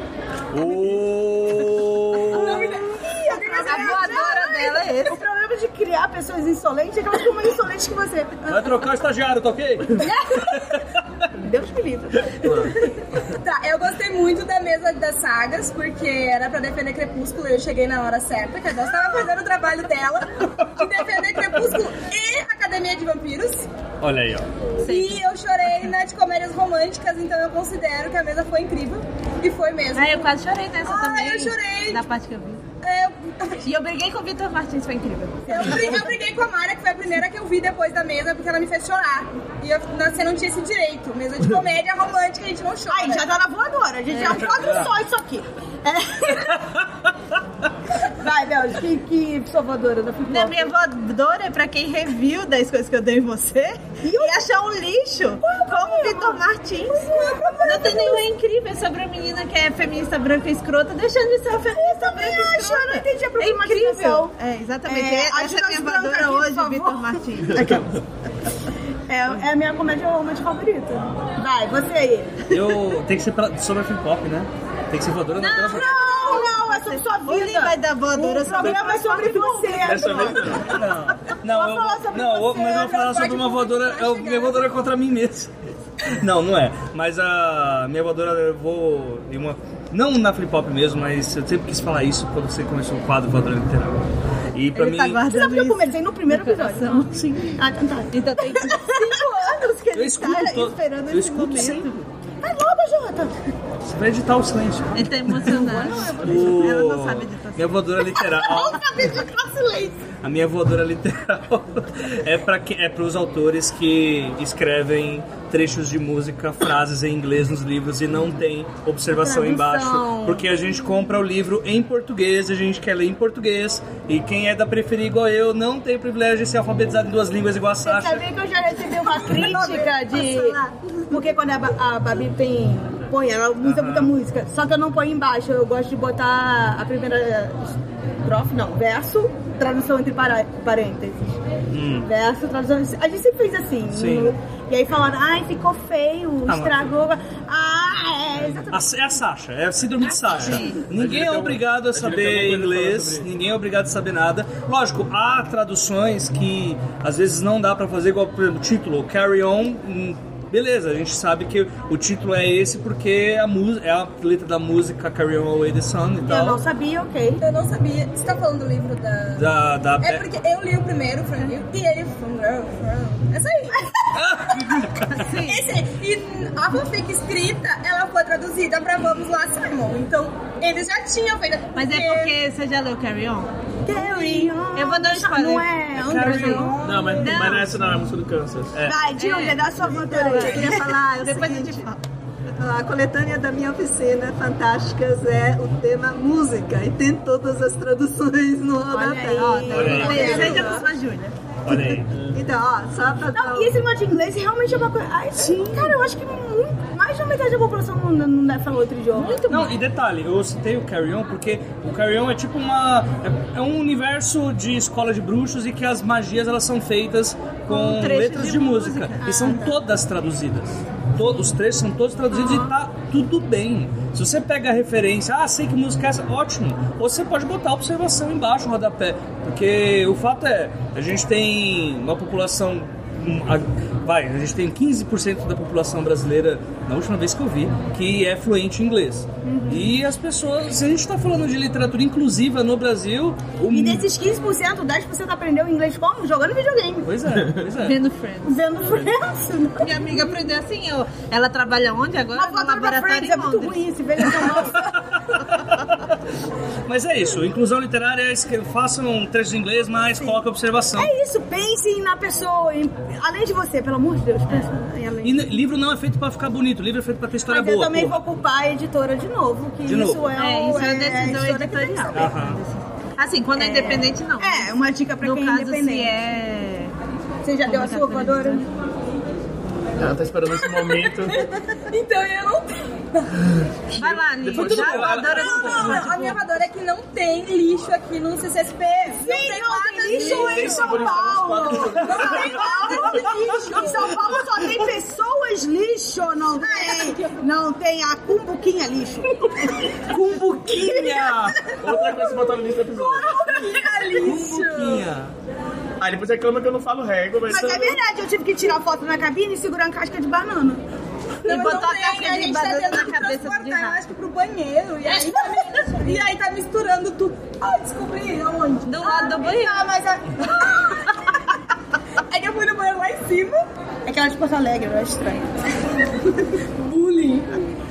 [SPEAKER 3] Oh!
[SPEAKER 1] Ih, a
[SPEAKER 2] A voadora dela é esse.
[SPEAKER 1] O problema de criar pessoas insolentes é que elas são mais insolentes que você.
[SPEAKER 3] Vai trocar o estagiário, tá ok?
[SPEAKER 1] Deus me livre.
[SPEAKER 6] Tá, eu gostei muito da mesa das sagas, porque era pra defender Crepúsculo e eu cheguei na hora certa, que a Deus tava fazendo o trabalho dela de defender Crepúsculo e Academia de Vampiros.
[SPEAKER 3] Olha aí, ó.
[SPEAKER 6] E eu chorei na de comédias românticas, então eu considero que a mesa foi incrível. E foi mesmo.
[SPEAKER 2] Ah, eu quase chorei nessa
[SPEAKER 6] Ah,
[SPEAKER 2] também.
[SPEAKER 6] eu chorei.
[SPEAKER 2] Na parte que eu vi.
[SPEAKER 6] Eu,
[SPEAKER 2] E eu briguei com o Vitor Martins, foi incrível.
[SPEAKER 6] eu, bri- eu briguei com a Mara, que foi a primeira que eu vi depois da mesa, porque ela me fez chorar. E eu, você não tinha esse direito. Mesa de comédia romântica, a gente não chora.
[SPEAKER 1] Ai, já tá na voadora. A gente já quadro só isso aqui. É. Vai, Bel, que, que sua voadora da
[SPEAKER 2] Na
[SPEAKER 1] futebol?
[SPEAKER 2] minha voadora é pra quem reviu das coisas que eu dei em você e achar um lixo, como Vitor Martins. Não tem nenhuma incrível é sobre a menina que é feminista branca escrota, deixando de ser uma feminista branca
[SPEAKER 1] acho,
[SPEAKER 2] escrota.
[SPEAKER 1] eu não entendi a
[SPEAKER 2] É incrível. É, exatamente.
[SPEAKER 1] É,
[SPEAKER 2] Essa é a
[SPEAKER 1] ajuda
[SPEAKER 2] minha voadora hoje. Vitor Martins.
[SPEAKER 1] É, é a minha comédia romântica favorita. Vai, você aí.
[SPEAKER 3] Eu. Tem que ser pra- sobre a flip-hop, né? Tem que ser voadora na tela.
[SPEAKER 1] Não, não, é sobre sua
[SPEAKER 2] Ele
[SPEAKER 1] vida.
[SPEAKER 2] vai dar voadora
[SPEAKER 1] O programa é sobre você.
[SPEAKER 4] Vez
[SPEAKER 1] Adoro.
[SPEAKER 4] não.
[SPEAKER 3] Não, eu,
[SPEAKER 1] falar sobre
[SPEAKER 3] não, eu
[SPEAKER 1] você,
[SPEAKER 3] mas eu vou falar sobre uma voadora. Eu,
[SPEAKER 1] chegar.
[SPEAKER 3] minha voadora é contra mim mesmo. Não, não é. Mas a minha voadora eu vou. Em uma, não na flip hop mesmo, mas eu sempre quis falar isso quando você começou o quadro Voadora Literal. E pra
[SPEAKER 2] Ele
[SPEAKER 3] mim.
[SPEAKER 2] tá
[SPEAKER 1] Você sabe que eu comecei no primeiro episódio? Sim. Ah, então tá.
[SPEAKER 2] Então tem cinco anos que
[SPEAKER 3] Eu
[SPEAKER 2] ele
[SPEAKER 3] escuto
[SPEAKER 2] tá
[SPEAKER 3] todo-
[SPEAKER 2] esperando
[SPEAKER 3] eu
[SPEAKER 2] esse
[SPEAKER 3] escuto
[SPEAKER 2] momento.
[SPEAKER 3] sempre.
[SPEAKER 1] Vai logo, Jota.
[SPEAKER 3] Você vai editar o silêncio.
[SPEAKER 2] Ele tá emocionado.
[SPEAKER 3] O-
[SPEAKER 2] Ela não sabe editar.
[SPEAKER 3] Minha voadora literal.
[SPEAKER 1] Não sabe de silêncio.
[SPEAKER 3] A minha voadora literal é para é os autores que escrevem trechos de música, frases em inglês nos livros e não tem observação
[SPEAKER 1] Tradução.
[SPEAKER 3] embaixo. Porque a gente compra o livro em português, a gente quer ler em português. E quem é da periferia igual eu não tem o privilégio de ser alfabetizado em duas línguas igual a
[SPEAKER 1] Você
[SPEAKER 3] Sasha.
[SPEAKER 1] sabia que eu já recebi uma crítica de. Porque quando a, Ba- a Babi tem. Põe, ela usa muita música. Só que eu não ponho embaixo. Eu gosto de botar a primeira estrofe, não, verso, tradução entre para- parênteses. Verso, tradução. A gente sempre fez assim.
[SPEAKER 3] Sim.
[SPEAKER 1] e aí falaram, ai, ficou feio,
[SPEAKER 3] mas-
[SPEAKER 1] estragou. Ah, é, exatamente.
[SPEAKER 3] A, é a Sasha, é a síndrome de Sasha. Ninguém
[SPEAKER 4] Mas
[SPEAKER 3] é obrigado a
[SPEAKER 4] mas
[SPEAKER 3] saber inglês, ninguém é obrigado a saber nada. Lógico, há traduções que às vezes não dá pra fazer, igual por exemplo, o título, Carry On. Beleza, a gente sabe que o título é esse porque a música, é a letra da música Carry On Away the Sun e
[SPEAKER 1] Eu
[SPEAKER 3] tal.
[SPEAKER 1] não sabia, ok.
[SPEAKER 6] Eu não sabia. Você tá falando do livro da.
[SPEAKER 3] Da, da,
[SPEAKER 6] É porque eu li o primeiro, From You, e ele From Girl, From. Essa aí. Esse aí. E a fanfic escrita, ela foi traduzida pra Vamos Lá, Simon. Então, eles já tinham feito.
[SPEAKER 2] Mas é porque você já leu Carry On?
[SPEAKER 1] Carry on.
[SPEAKER 2] Eu vou dar um spoiler.
[SPEAKER 1] Não é Anderson.
[SPEAKER 4] Não, mas,
[SPEAKER 2] Não.
[SPEAKER 4] mas não é essa não, é a música do Kansas.
[SPEAKER 1] Vai, Júlia, dá sua voadora
[SPEAKER 8] Eu
[SPEAKER 1] aí.
[SPEAKER 8] queria falar o
[SPEAKER 2] Depois a gente fala.
[SPEAKER 8] a coletânea da minha oficina, Fantásticas, é o tema música e tem todas as traduções no rodapé.
[SPEAKER 2] Ó, tá
[SPEAKER 3] Olha aí.
[SPEAKER 2] vendo? Seja com sua Júlia.
[SPEAKER 3] Olha aí.
[SPEAKER 8] Então, ó, só pra
[SPEAKER 1] Não, e esse negócio de inglês realmente é uma coisa. Ai, sim. Cara, eu acho que muito, mais da metade da população não, não deve falar outro idioma. Muito
[SPEAKER 3] Não, e detalhe, eu citei o Carry On porque o Carry On é tipo uma. É, é um universo de escola de bruxos e que as magias elas são feitas com
[SPEAKER 2] trechos
[SPEAKER 3] letras
[SPEAKER 2] de
[SPEAKER 3] de, música.
[SPEAKER 2] música.
[SPEAKER 3] E são todas traduzidas. Todos, os trechos são todos traduzidos e tá tudo bem. Se você pega a referência, ah, sei que música é essa, ótimo. Ou você pode botar a observação embaixo rodapé. Porque o fato é, a gente tem uma população vai, a gente tem 15% da população brasileira, na última vez que eu vi, que é fluente em inglês. E as pessoas, se a gente está falando de literatura inclusiva no Brasil, o
[SPEAKER 1] E desses 15%, 10% aprendeu inglês como? Jogando videogame.
[SPEAKER 3] Pois é, pois é.
[SPEAKER 2] Vendo Friends.
[SPEAKER 1] Vendo Friends.
[SPEAKER 2] Minha amiga aprendeu assim, ó. Ela trabalha onde agora?
[SPEAKER 1] Uma
[SPEAKER 2] No laboratório
[SPEAKER 1] Friends
[SPEAKER 2] em
[SPEAKER 1] é muito ruim esse velho.
[SPEAKER 3] Mas é isso, inclusão literária, é façam um trecho em inglês, mas coloque observação.
[SPEAKER 1] É isso, pensem na pessoa. em- Além de você, pelo amor de Deus, pensa em além.
[SPEAKER 3] E livro não é feito para ficar bonito, livro é feito para ter história
[SPEAKER 1] Mas eu
[SPEAKER 3] boa.
[SPEAKER 1] também
[SPEAKER 3] porra.
[SPEAKER 1] vou culpar a editora de novo, que
[SPEAKER 3] De
[SPEAKER 1] isso
[SPEAKER 3] novo.
[SPEAKER 1] é,
[SPEAKER 2] É, isso é
[SPEAKER 1] a
[SPEAKER 2] decisão
[SPEAKER 1] que
[SPEAKER 2] editorial. Assim, quando é, independente, não.
[SPEAKER 1] É, uma dica pra
[SPEAKER 2] no
[SPEAKER 1] quem é
[SPEAKER 2] caso,
[SPEAKER 1] independente.
[SPEAKER 2] se é...
[SPEAKER 1] Você já deu a sua voadora?
[SPEAKER 4] Ela tá esperando esse momento.
[SPEAKER 6] Então eu não tenho.
[SPEAKER 2] Vai lá, Já
[SPEAKER 4] ela-
[SPEAKER 2] adora
[SPEAKER 6] Não, não, não. A minha voadora é que não tem lixo aqui no CCSP.
[SPEAKER 1] Sim, não tem lixo
[SPEAKER 4] Tem
[SPEAKER 1] em São Paulo. Não tem nada de lixo. Em São Paulo só tem pessoas lixo, não tem. Não tem a cumbuquinha lixo.
[SPEAKER 3] Cumbuquinha!
[SPEAKER 4] Outra coisa que botar no lista do episódio.
[SPEAKER 3] Cumbuquinha!
[SPEAKER 4] Aí depois reclama que eu não falo régua, mas.
[SPEAKER 1] Mas é verdade, eu tive que tirar foto na cabine e segurar uma casca de banana.
[SPEAKER 2] E
[SPEAKER 6] Não,
[SPEAKER 2] botou
[SPEAKER 6] não
[SPEAKER 2] a
[SPEAKER 6] tem,
[SPEAKER 2] casca de
[SPEAKER 6] tá
[SPEAKER 2] banana na
[SPEAKER 6] que
[SPEAKER 2] cabeça de
[SPEAKER 6] transportar, eu
[SPEAKER 2] rato.
[SPEAKER 6] acho que pro banheiro. E aí tá, e aí tá misturando tudo. Ai, descobri aonde?
[SPEAKER 2] Do lado do banheiro.
[SPEAKER 6] Ah, mas a... É que eu fui no banheiro lá em cima.
[SPEAKER 1] É aquela de Porto Alegre, não é estranho.
[SPEAKER 6] Bullying.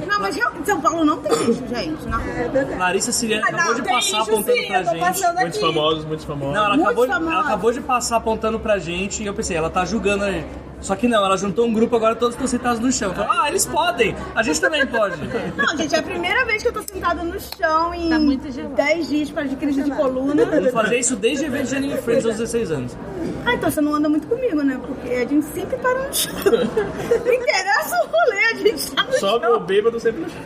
[SPEAKER 1] Não, mas real- São Paulo não tem lixo, gente. Não.
[SPEAKER 3] Larissa Siriane
[SPEAKER 6] Ah,
[SPEAKER 3] acabou
[SPEAKER 6] não,
[SPEAKER 3] de passar
[SPEAKER 6] lixo
[SPEAKER 3] apontando
[SPEAKER 6] sim,
[SPEAKER 3] pra
[SPEAKER 6] eu
[SPEAKER 3] gente.
[SPEAKER 4] Muitos
[SPEAKER 6] aqui.
[SPEAKER 4] famosos, muitos famosos.
[SPEAKER 3] Não, ela
[SPEAKER 1] Muito
[SPEAKER 3] acabou, de,
[SPEAKER 1] famosa.
[SPEAKER 3] ela acabou de passar apontando pra gente e eu pensei, ela tá julgando a gente. Só que não, ela juntou um grupo, agora todos estão sentados no chão. Falou, ah, eles podem, a gente também pode.
[SPEAKER 1] Não, gente, é a primeira vez que eu tô sentada no chão em
[SPEAKER 2] Tá muito gelado.
[SPEAKER 1] 10 dias para de crise de coluna.
[SPEAKER 3] Eu vou fazer isso desde o evento de Anime Friends aos 16 anos.
[SPEAKER 1] Ah, então você não anda muito comigo, né? Porque a gente sempre para no chão. Não interessa o rolê, a gente tá no
[SPEAKER 4] Sobe
[SPEAKER 1] chão.
[SPEAKER 4] o bêbado sempre no chão.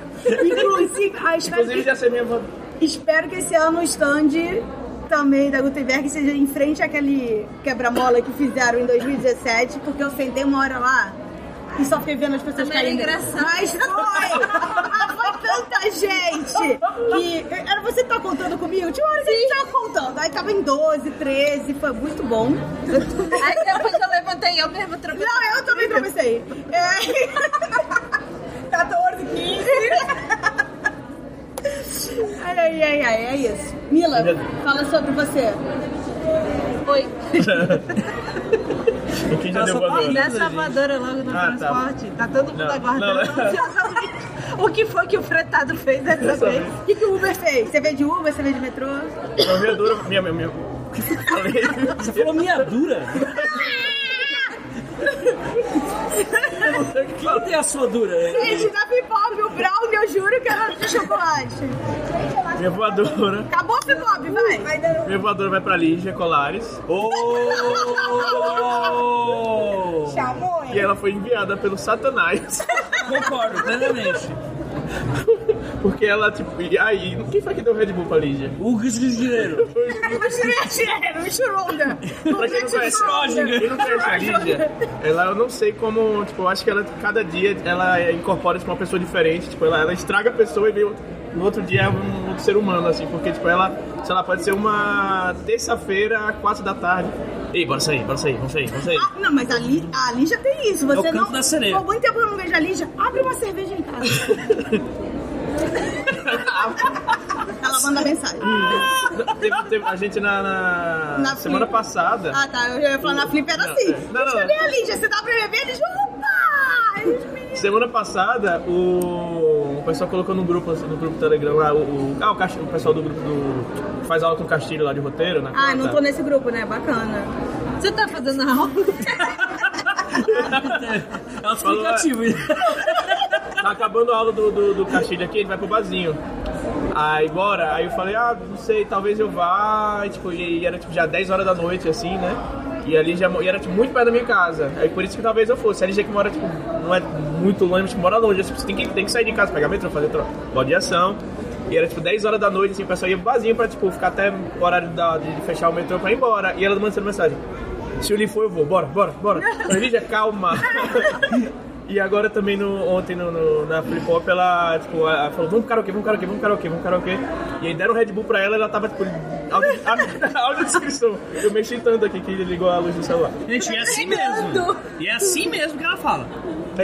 [SPEAKER 1] Inclusive, ah, espero,
[SPEAKER 4] Inclusive
[SPEAKER 1] que,
[SPEAKER 4] já sei minha
[SPEAKER 1] espero que esse ano o stand também da Gutenberg seja em frente àquele quebra-mola que fizeram em 2017, porque eu sentei uma hora lá e só fiquei vendo as pessoas
[SPEAKER 2] Também era
[SPEAKER 1] caindo.
[SPEAKER 2] engraçado.
[SPEAKER 1] Mas foi! Ah, foi tanta gente que... Era você que tá contando comigo? Tinha uma hora que a gente tava contando. Aí tava em 12, 13, foi muito bom.
[SPEAKER 2] Aí depois eu levantei, eu mesmo tropecei.
[SPEAKER 1] Não, eu também tropecei. É...
[SPEAKER 6] 14, 15.
[SPEAKER 1] Ai, ai, ai, ai, é isso. Mila, fala sobre você.
[SPEAKER 2] Oi.
[SPEAKER 4] E quem já deu
[SPEAKER 3] tá
[SPEAKER 4] voadora?
[SPEAKER 2] Nessa voadora logo no
[SPEAKER 4] Ah, tá.
[SPEAKER 2] transporte. Tá. todo mundo
[SPEAKER 4] Não,
[SPEAKER 2] aguardando.
[SPEAKER 4] não,
[SPEAKER 2] o que foi que o fretado fez dessa vez?
[SPEAKER 1] O que, que o Uber fez? Você veio de Uber, você veio de metrô?
[SPEAKER 4] Minha voadora. Minha, minha, minha. O que eu falei?
[SPEAKER 3] Você falou minha dura? Quem tem a sua dura?
[SPEAKER 1] Gente, da Pipop, o brownie, eu juro que era de chocolate.
[SPEAKER 4] Minha voadora.
[SPEAKER 1] Acabou a Pipop, vai.
[SPEAKER 4] Minha voadora vai pra Lígia Colares.
[SPEAKER 3] Oh!
[SPEAKER 6] Chamou,
[SPEAKER 4] E ela foi enviada pelo Satanás.
[SPEAKER 3] Concordo, plenamente.
[SPEAKER 4] Porque ela, tipo. E aí, quem foi que deu Red Bull pra Lígia?
[SPEAKER 3] O Guilherme.
[SPEAKER 1] Cheiro, Michuronga.
[SPEAKER 4] Pra quem não conhece,
[SPEAKER 3] Schrödinger.
[SPEAKER 4] quem não conhece a Lígia, ela eu não sei como, tipo, eu acho que ela cada dia ela incorpora tipo, uma pessoa diferente, tipo, ela, ela estraga a pessoa e vem no outro dia é um outro ser humano, assim, porque tipo, ela, sei lá, pode ser uma terça-feira, quatro da tarde. Ei, bora sair, bora sair, vamos sair, vamos sair.
[SPEAKER 1] Ah, não, mas a, Li, a Lígia tem isso. Você
[SPEAKER 3] É o canto
[SPEAKER 1] não.
[SPEAKER 3] da sereia.
[SPEAKER 1] Por muito tempo eu não vejo a Lígia. Abre uma cerveja em casa. Ela manda mensagem.
[SPEAKER 4] Teve, teve a gente na, na
[SPEAKER 1] Na
[SPEAKER 4] semana
[SPEAKER 1] Flip.
[SPEAKER 4] passada.
[SPEAKER 1] Ah, tá. Eu ia falar na Flip era
[SPEAKER 4] Não,
[SPEAKER 1] assim.
[SPEAKER 4] é. Não, não,
[SPEAKER 1] Cadê
[SPEAKER 4] não.
[SPEAKER 1] a Lígia? Você dá pra beber? Eles opa!
[SPEAKER 4] Semana passada, o, o pessoal colocou no grupo, assim, no grupo do Telegram lá, o, o, ah, o, Castilho, o pessoal do grupo do. faz aula com o Castilho lá de roteiro, na
[SPEAKER 1] Ah, não tô nesse grupo, né? Bacana.
[SPEAKER 2] Você tá fazendo aula?
[SPEAKER 3] É um explicativo.
[SPEAKER 4] Tá acabando a aula do, do, do Castilho aqui, ele vai pro barzinho. Aí bora, aí eu falei, ah, não sei, talvez eu vá, e, tipo, e, e era tipo já 10 horas da noite, assim, né? E ali já e era tipo, muito perto da minha casa. Aí por isso que talvez eu fosse. Ali já que mora, tipo, não é muito longe, mas tipo, mora longe. Você tem que, tem que sair de casa, pegar metrô, fazer troca. de ação. E era tipo 10 horas da noite, assim, o pessoal ia barzinho pra tipo, ficar até o horário da- de fechar o metrô pra ir embora. E ela mandando mensagem. Se o Lee for, eu vou. Bora, bora, bora. Lígia, calma. E agora também no, ontem no, no- na Flip Hop ela, tipo, ela falou, vamos karaokê, vamos karaokê, vamos karaokê, vamos karaokê. E aí deram Red Bull pra ela ela tava, tipo, áudio, áudio descrição. Eu mexi tanto aqui que ligou a luz do celular.
[SPEAKER 3] Gente, é assim mesmo. E é assim mesmo que ela fala.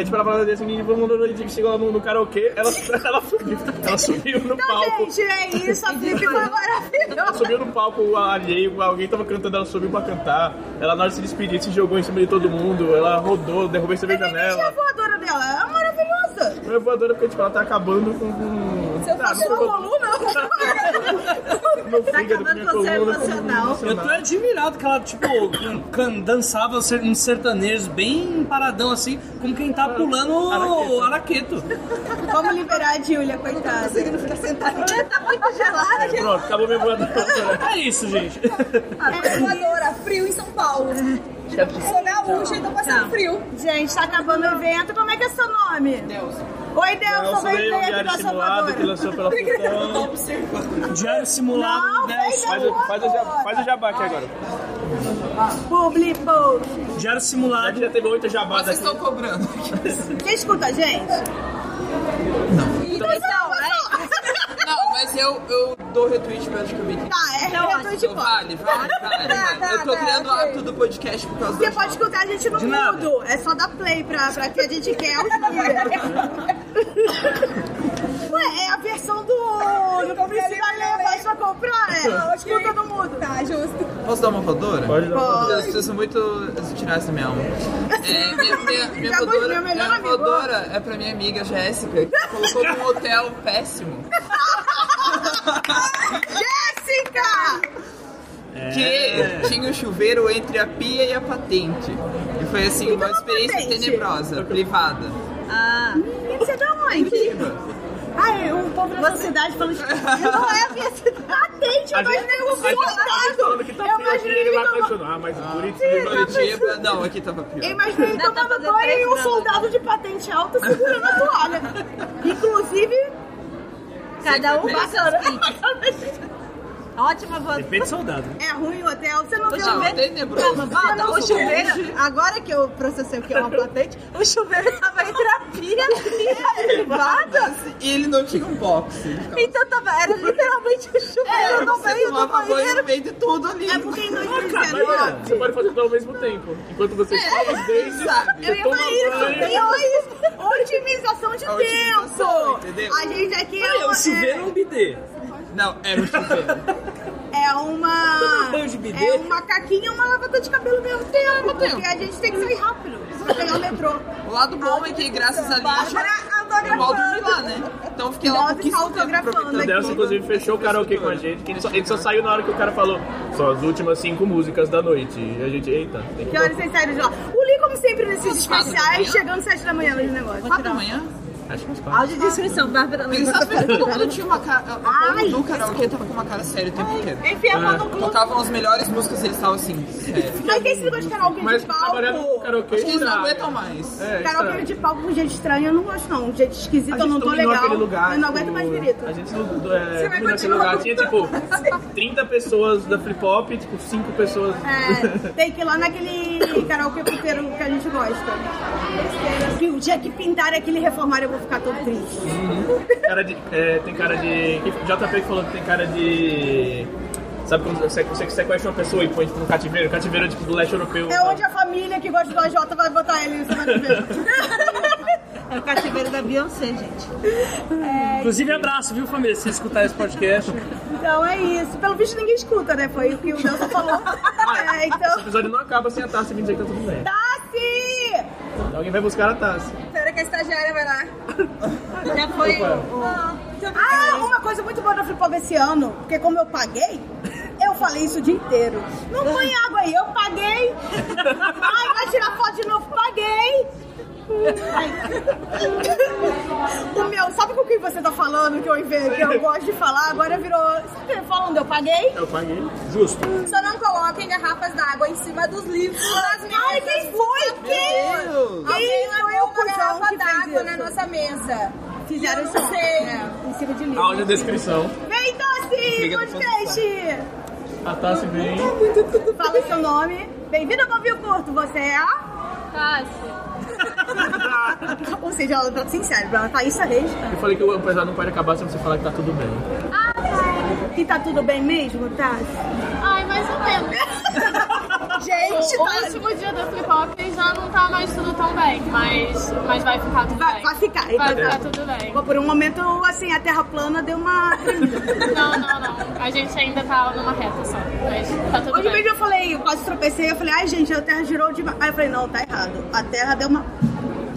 [SPEAKER 4] Tipo, ela falou assim, vamos no dia que chegou lá no, no karaokê, ela, ela, subiu, ela subiu no palco.
[SPEAKER 1] gente, é isso. A Flip foi
[SPEAKER 4] Ela
[SPEAKER 1] maravilhosa.
[SPEAKER 4] subiu no palco alheio, alguém tava cantando, ela subiu pra cantar. Ela na hora de se despedir, se jogou em cima de todo mundo, ela rodou, derrubou cima da
[SPEAKER 1] Deixa a voadora dela. É maravilhosa.
[SPEAKER 4] Não é voadora porque tipo, ela tá acabando com. com...
[SPEAKER 6] Se eu
[SPEAKER 4] Tá,
[SPEAKER 6] fosse
[SPEAKER 4] foi-
[SPEAKER 2] Tá acabando com o seu emocional.
[SPEAKER 3] Eu tô admirado que ela, tipo, can- dançava ser- uns sertanejos bem paradão assim, como quem tá pulando o araqueto.
[SPEAKER 1] Vamos liberar a Júlia, coitada.
[SPEAKER 8] Conseguindo ficar sentado.
[SPEAKER 2] Tá muito gelado.
[SPEAKER 4] Pronto, acabou minha voadora.
[SPEAKER 3] É isso, gente.
[SPEAKER 6] É voadora, frio em São Paulo. Sou gaúcha, então passando frio.
[SPEAKER 1] Gente, tá acabando o evento. Como é que é seu nome? Delson. Oi.
[SPEAKER 4] Nelson
[SPEAKER 1] Vem
[SPEAKER 4] veio
[SPEAKER 1] ver aqui
[SPEAKER 4] diário
[SPEAKER 1] da
[SPEAKER 4] simulado que lançou pela Futão.
[SPEAKER 3] Diário simulado
[SPEAKER 1] Não,
[SPEAKER 3] 10.
[SPEAKER 1] vem
[SPEAKER 4] Faz, o- faz, o jabá, faz o jabá aqui agora.
[SPEAKER 1] Publi Post.
[SPEAKER 3] Diário
[SPEAKER 4] A
[SPEAKER 3] simulado.
[SPEAKER 4] gente já teve oito jabás
[SPEAKER 9] Vocês
[SPEAKER 4] aqui.
[SPEAKER 9] estão cobrando.
[SPEAKER 1] Você escuta a gente?
[SPEAKER 2] Então.
[SPEAKER 9] Não, mas eu, eu dou retweet praticamente.
[SPEAKER 1] Tá, é
[SPEAKER 2] Então,
[SPEAKER 1] retorno de
[SPEAKER 9] Então,
[SPEAKER 1] voz.
[SPEAKER 9] vale, vale, vale. vale. Eu tô criando o hábito do podcast por causa
[SPEAKER 1] Você
[SPEAKER 9] do
[SPEAKER 1] pode escutar a gente no
[SPEAKER 3] De nada.
[SPEAKER 1] mudo. É só dar play pra, pra que a gente quer Ué, é a versão do. Não precisa mais pra comprar. É. Escuta no mudo.
[SPEAKER 6] Tá, justo.
[SPEAKER 9] Posso dar uma voadora?
[SPEAKER 4] Pode dar uma
[SPEAKER 9] Eu preciso muito tirar essa minha alma. É, minha, voadora, minha
[SPEAKER 1] amigo.
[SPEAKER 9] voadora é pra minha amiga Jéssica, que colocou num hotel péssimo.
[SPEAKER 1] Jéssica!
[SPEAKER 9] Que tinha um chuveiro entre a pia e a patente. E foi assim, uma
[SPEAKER 1] é uma
[SPEAKER 9] experiência
[SPEAKER 1] patente?
[SPEAKER 9] tenebrosa, privada.
[SPEAKER 2] Ah,
[SPEAKER 1] Você é da onde? Ai, o povo da cidade falando que não é a minha cidade. Atende,
[SPEAKER 4] A
[SPEAKER 1] eu
[SPEAKER 4] gente,
[SPEAKER 1] imaginei um
[SPEAKER 4] gente, a gente falando que tá
[SPEAKER 1] Eu imaginei
[SPEAKER 4] ele lá tá dizendo, ah, mas Curitiba...
[SPEAKER 9] Curitiba, não, aqui tava pior.
[SPEAKER 1] Eu imaginei ele
[SPEAKER 2] tá
[SPEAKER 1] tomando
[SPEAKER 2] fazendo
[SPEAKER 1] banho e um soldado de patente alta segurando a toalha. Inclusive,
[SPEAKER 2] cada um picos. Ótima voz.
[SPEAKER 3] Depende do soldado.
[SPEAKER 1] é ruim o hotel, você não viu
[SPEAKER 9] Não,
[SPEAKER 1] o
[SPEAKER 9] tenebroso.
[SPEAKER 2] Volta, chuveiro, agora que eu processei o que é uma patente, o chuveiro tava entre a pia e a privada.
[SPEAKER 9] E ele não tinha um box.
[SPEAKER 2] Então tava, era literalmente o chuveiro no
[SPEAKER 9] Você
[SPEAKER 2] meio do banheiro.
[SPEAKER 9] no meio de tudo ali.
[SPEAKER 1] É porque em
[SPEAKER 4] Mas
[SPEAKER 1] 2019...
[SPEAKER 4] você pode fazer tudo ao mesmo tempo. Enquanto você escova os dentes,
[SPEAKER 9] sabe?
[SPEAKER 1] Eu ia falar isso,
[SPEAKER 4] banho.
[SPEAKER 1] eu ia isso. Otimização de
[SPEAKER 9] A
[SPEAKER 1] tempo.
[SPEAKER 9] entendeu?
[SPEAKER 1] A gente aqui é, uma,
[SPEAKER 3] o chuveiro é um bidê.
[SPEAKER 9] Não, era um chuveiro.
[SPEAKER 1] é, uma. É uma caquinha e uma lavadora de cabelo mesmo tempo.
[SPEAKER 9] tempo.
[SPEAKER 1] Porque a gente tem que sair rápido. Pegar o metrô.
[SPEAKER 9] O lado bom é que graças a lixo,
[SPEAKER 1] Bárbara
[SPEAKER 9] eu mal dormi lá, né? Então fiquei lá
[SPEAKER 1] Nós
[SPEAKER 9] pouquíssimo tempo.
[SPEAKER 4] O
[SPEAKER 1] aqui.
[SPEAKER 4] Delcio, inclusive, fechou o karaokê com a gente, que ele só, ele só saiu na hora que o cara falou só as últimas cinco músicas da noite. E a gente, eita, tem que...
[SPEAKER 1] Que horas vocês saíram de lá? O Lee, como sempre, nesses especiais, chegando às 7 da manhã nos negócios.
[SPEAKER 9] Quatro da manhã?
[SPEAKER 4] Acho que uns quatro.
[SPEAKER 2] Áudio de inscrição, Bárbara não
[SPEAKER 9] Pensa todo mundo tinha uma cara.
[SPEAKER 1] Ai,
[SPEAKER 9] O do karaokê tava com uma cara séria o tempo inteiro.
[SPEAKER 1] Enfia a mão no clube.
[SPEAKER 9] Tocavam as melhores músicas e eles estavam assim, sério.
[SPEAKER 1] Mas tem esse negócio de karaokê de
[SPEAKER 4] trabalhando com
[SPEAKER 1] palco.
[SPEAKER 4] karaokê
[SPEAKER 9] Acho que eles não aguentam mais.
[SPEAKER 4] É,
[SPEAKER 1] Karaokê de palco com gente estranha, eu não gosto não. Gente esquisita, eu não tô legal.
[SPEAKER 4] lugar.
[SPEAKER 1] eu não aguento mais virito.
[SPEAKER 4] A gente não, é,
[SPEAKER 1] vai
[SPEAKER 4] dominou aquele
[SPEAKER 1] continuar
[SPEAKER 4] lugar. Tinha tipo 30 pessoas da Flip Hop, tipo 5 pessoas.
[SPEAKER 1] É, tem que ir lá naquele karaokê puteiro que a gente gosta. Que o dia que pintarem aquele reformário ficar todo triste.
[SPEAKER 4] Cara de, é, tem cara de. JP que falou que tem cara de. Sabe quando você, você sequestra uma pessoa e põe tipo, no cativeiro? Cativeiro tipo do leste europeu.
[SPEAKER 1] É onde a família que gosta do AJ vai botar ele, vai ver.
[SPEAKER 2] É o cativeiro da Beyoncé, gente.
[SPEAKER 3] Inclusive, abraço, viu, família? Se escutar esse podcast.
[SPEAKER 1] Então é isso. Pelo visto ninguém escuta, né? Foi o que o Nelson falou. É,
[SPEAKER 4] Esse
[SPEAKER 1] então.
[SPEAKER 4] episódio não acaba sem a taça me dizer que tá tudo bem.
[SPEAKER 1] Tassi!
[SPEAKER 4] Alguém vai buscar a taça.
[SPEAKER 6] Espera que a estagiária vai lá.
[SPEAKER 2] Já foi.
[SPEAKER 4] Opa.
[SPEAKER 1] Ah, uma coisa muito boa da Flipop esse ano, porque como eu paguei, eu falei isso o dia inteiro. Não põe água aí, eu paguei. Ai, vai tirar foto de novo, paguei. O meu, sabe com quem você tá falando que eu, inve- que eu gosto de falar? Agora virou. Sabe falando, eu paguei?
[SPEAKER 4] Eu paguei. Justo.
[SPEAKER 6] Só não coloquem garrafas d'água em cima dos livros nas mesas.
[SPEAKER 1] Ai, quem foi? Quem?
[SPEAKER 6] Alguém
[SPEAKER 1] o
[SPEAKER 6] uma garrafa
[SPEAKER 1] que
[SPEAKER 6] d'água na nossa mesa.
[SPEAKER 1] Fizeram isso
[SPEAKER 6] não sei.
[SPEAKER 1] É, em cima de livro.
[SPEAKER 4] Áudio descrição.
[SPEAKER 1] Vem, Tassi! Podcast!
[SPEAKER 4] A taça vem.
[SPEAKER 1] Fala seu nome. Bem-vindo ao Bovio Curto. Você é a...
[SPEAKER 5] Tassi.
[SPEAKER 1] Ou seja, ela tá sincera, ela tá isso Reis.
[SPEAKER 4] Eu falei que o episódio não pode acabar sem você falar que tá tudo bem.
[SPEAKER 5] Ah, tá.
[SPEAKER 1] E tá tudo bem mesmo, Tassi?
[SPEAKER 5] Ai, mais ou menos.
[SPEAKER 1] Gente,
[SPEAKER 5] O
[SPEAKER 1] tá...
[SPEAKER 5] último dia do flip hop já não tá mais tudo tão bem, mas, mas vai ficar tudo
[SPEAKER 1] Vai,
[SPEAKER 5] bem.
[SPEAKER 1] vai ficar.
[SPEAKER 5] Vai
[SPEAKER 1] Então,
[SPEAKER 5] ficar
[SPEAKER 1] tá-
[SPEAKER 5] tudo bem.
[SPEAKER 1] Por um momento, assim, a terra plana deu uma...
[SPEAKER 5] Não, não, não. A gente ainda tá numa reta só. Mas tá tudo
[SPEAKER 1] Hoje
[SPEAKER 5] bem.
[SPEAKER 1] mesmo eu falei, eu quase tropecei, eu falei, ai gente, a terra girou demais. Aí eu falei, não, tá errado. A terra deu uma...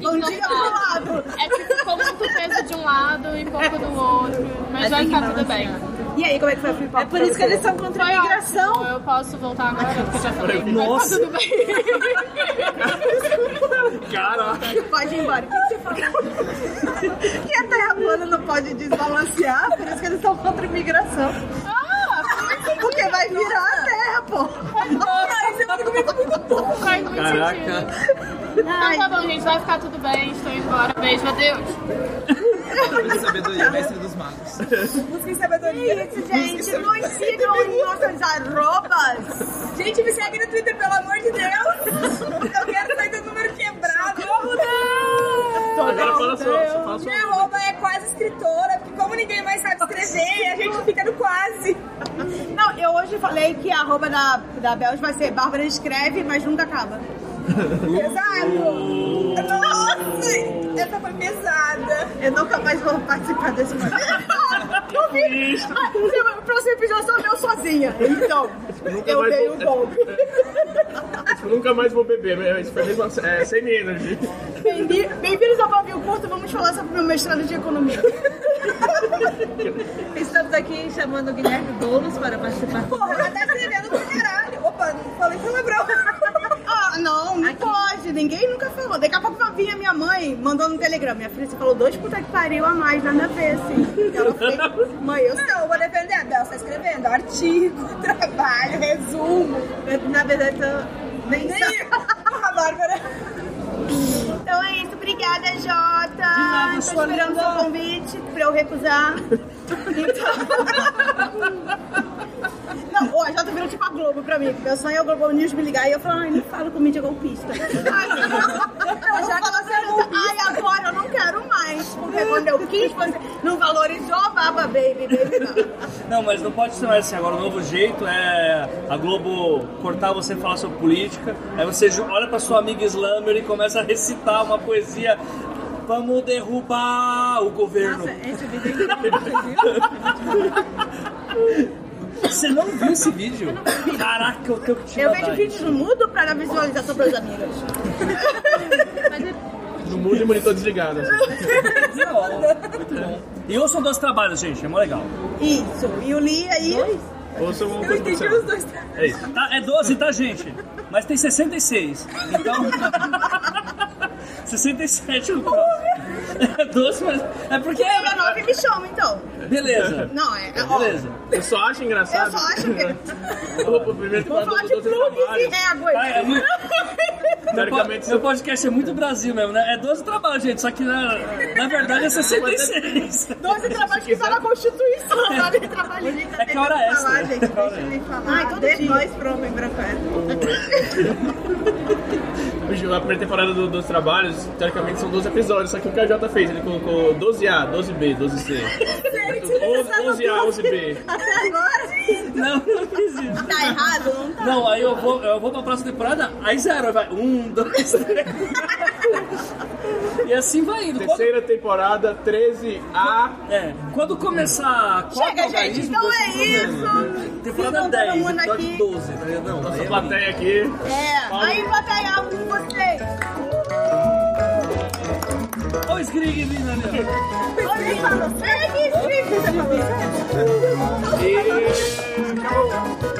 [SPEAKER 1] Bandinha pro lado.
[SPEAKER 10] É tipo, com muito peso de um lado e pouco do outro. Mas vai ficar tudo bem.
[SPEAKER 1] E aí, como é que foi o flip
[SPEAKER 2] É por isso que eles são contra a imigração.
[SPEAKER 10] Eu posso voltar agora, porque eu já falei.
[SPEAKER 3] Nossa.
[SPEAKER 10] Tá tudo bem.
[SPEAKER 4] Caraca.
[SPEAKER 1] Pode ir embora. O que você falou?
[SPEAKER 2] E a terra plana não pode desbalancear, por isso que eles são contra a imigração. Porque vai virar a terra, pô.
[SPEAKER 1] Ai, você vai comer muito bom.
[SPEAKER 10] Faz muito
[SPEAKER 4] Caraca.
[SPEAKER 10] sentido. Então tá bom, gente. Vai ficar tudo bem. Estou indo embora. Beijo, adeus.
[SPEAKER 9] Muita sabedoria, mestre dos magos.
[SPEAKER 1] Busca em sabedoria. Isso, gente. Nos sigam em nossas arrobas. Gente, me segue no Twitter, pelo amor de Deus. Eu quero sair do número quebrado. Como não?
[SPEAKER 4] Agora fala só, só fala só.
[SPEAKER 1] Minha arroba é quase escritora, porque como ninguém mais sabe escrever, a gente fica no quase. Eu hoje falei que a arroba da, da Belge vai ser Bárbara escreve, mas nunca acaba. Pesado! Nossa! Essa foi pesada.
[SPEAKER 2] Eu nunca mais vou participar desse programa.
[SPEAKER 1] Eu vi. Ah, O próximo episódio sou eu sozinha. Então,
[SPEAKER 4] Nunca
[SPEAKER 1] eu dei um golpe.
[SPEAKER 4] Nunca mais vou beber. mas Isso foi mesmo é, sem energy.
[SPEAKER 1] Bem- Bem-vindos ao Pavio Curto, vamos falar sobre o meu mestrado de economia.
[SPEAKER 2] Estamos aqui chamando o Guilherme Boulos para participar.
[SPEAKER 1] Porra, ela tá escrevendo pra caralho. Opa, não falei palavrão. Não, não pode. Ninguém nunca falou. Daqui a pouco vai vir a minha mãe mandando no Telegram. Minha filha, você falou dois puta que pariu a mais, nada a ver, assim. Ela fez, mãe, eu sei. Não, eu vou defender a Bel, você tá escrevendo artigo, trabalho, resumo.
[SPEAKER 2] Na verdade, eu nem sei.
[SPEAKER 1] a Bárbara. Então é isso, obrigada, Jota.
[SPEAKER 3] nada,
[SPEAKER 1] Tô esperando
[SPEAKER 3] linda.
[SPEAKER 1] seu convite pra eu recusar. Não, a Jota virou tipo a Globo pra mim. Meu sonho é o Globo News me ligar e eu falo, ai, não fala com mídia golpista. Ai, não, já que você não. Ai, agora eu não quero mais. Porque quando eu quis, você não valorizou, baba, baby, baby, baba.
[SPEAKER 3] Não, mas não pode ser mais assim. Agora o novo jeito é a Globo cortar você e falar sobre política. Aí você olha pra sua amiga Slammer e começa a recitar uma poesia. Vamos derrubar o governo.
[SPEAKER 2] Nossa, esse vídeo é incrível.
[SPEAKER 3] Você não viu esse vídeo? Caraca, eu tenho que te
[SPEAKER 1] Eu vejo vídeos no mudo pra dar visualização pras amigas.
[SPEAKER 4] No mundo e monitor desligado. assim.
[SPEAKER 3] muito bom. E ouçam dois trabalhos, gente, é mó legal.
[SPEAKER 1] Isso, e o Li aí.
[SPEAKER 4] Ou sou uma
[SPEAKER 1] Eu entendi os dois.
[SPEAKER 4] É isso.
[SPEAKER 3] Tá, é 12, tá, gente? Mas tem 66. Então. 67 no próximo. É 12, mas. É porque.
[SPEAKER 1] Pega nove e me chama, então.
[SPEAKER 3] Beleza.
[SPEAKER 1] Não, é. ó,
[SPEAKER 3] Beleza.
[SPEAKER 4] Eu só acho engraçado.
[SPEAKER 1] Eu só acho que.
[SPEAKER 4] O primeiro
[SPEAKER 1] Vou falar de
[SPEAKER 4] 12
[SPEAKER 1] plugs e réguas.
[SPEAKER 3] Ah, é muito...
[SPEAKER 4] Teoricamente,
[SPEAKER 3] Meu podcast é muito Brasil mesmo, né? É 12 trabalhos, gente, só que na, na verdade é 66.
[SPEAKER 1] 12 trabalhos que está na Constituição, sabe? Trabalhista.
[SPEAKER 3] É que hora é essa?
[SPEAKER 2] falar, gente. Deixa ele falar.
[SPEAKER 1] Ai, todo dia.
[SPEAKER 2] pro homem branco é.
[SPEAKER 4] a primeira temporada do- dos trabalhos, teoricamente são 12 episódios, só que o KJ fez, ele colocou 12A, 12B, 12C. Ou 12A, 11B.
[SPEAKER 1] Até agora.
[SPEAKER 3] Não, não fiz isso.
[SPEAKER 1] Tá errado? Não tá.
[SPEAKER 3] Não, aí eu vou, eu vou pra próxima temporada, aí zero, aí vai um, dois, três. E assim vai indo. Quando,
[SPEAKER 4] Terceira temporada, 13A.
[SPEAKER 3] é, quando começar quatro
[SPEAKER 1] Chega, gente. Então é isso.
[SPEAKER 3] Temporada
[SPEAKER 1] Sigam
[SPEAKER 3] 10,
[SPEAKER 1] todo mundo
[SPEAKER 3] episódio
[SPEAKER 1] aqui.
[SPEAKER 3] 12, tá ligado? Não,
[SPEAKER 4] Nossa
[SPEAKER 3] aí é
[SPEAKER 4] plateia aqui.
[SPEAKER 1] É. Aí, plateia, amo vocês.
[SPEAKER 3] Olha o Skrig vindo ali, ó.
[SPEAKER 1] Oi. É, que incrível você falou.
[SPEAKER 4] E... Acabou.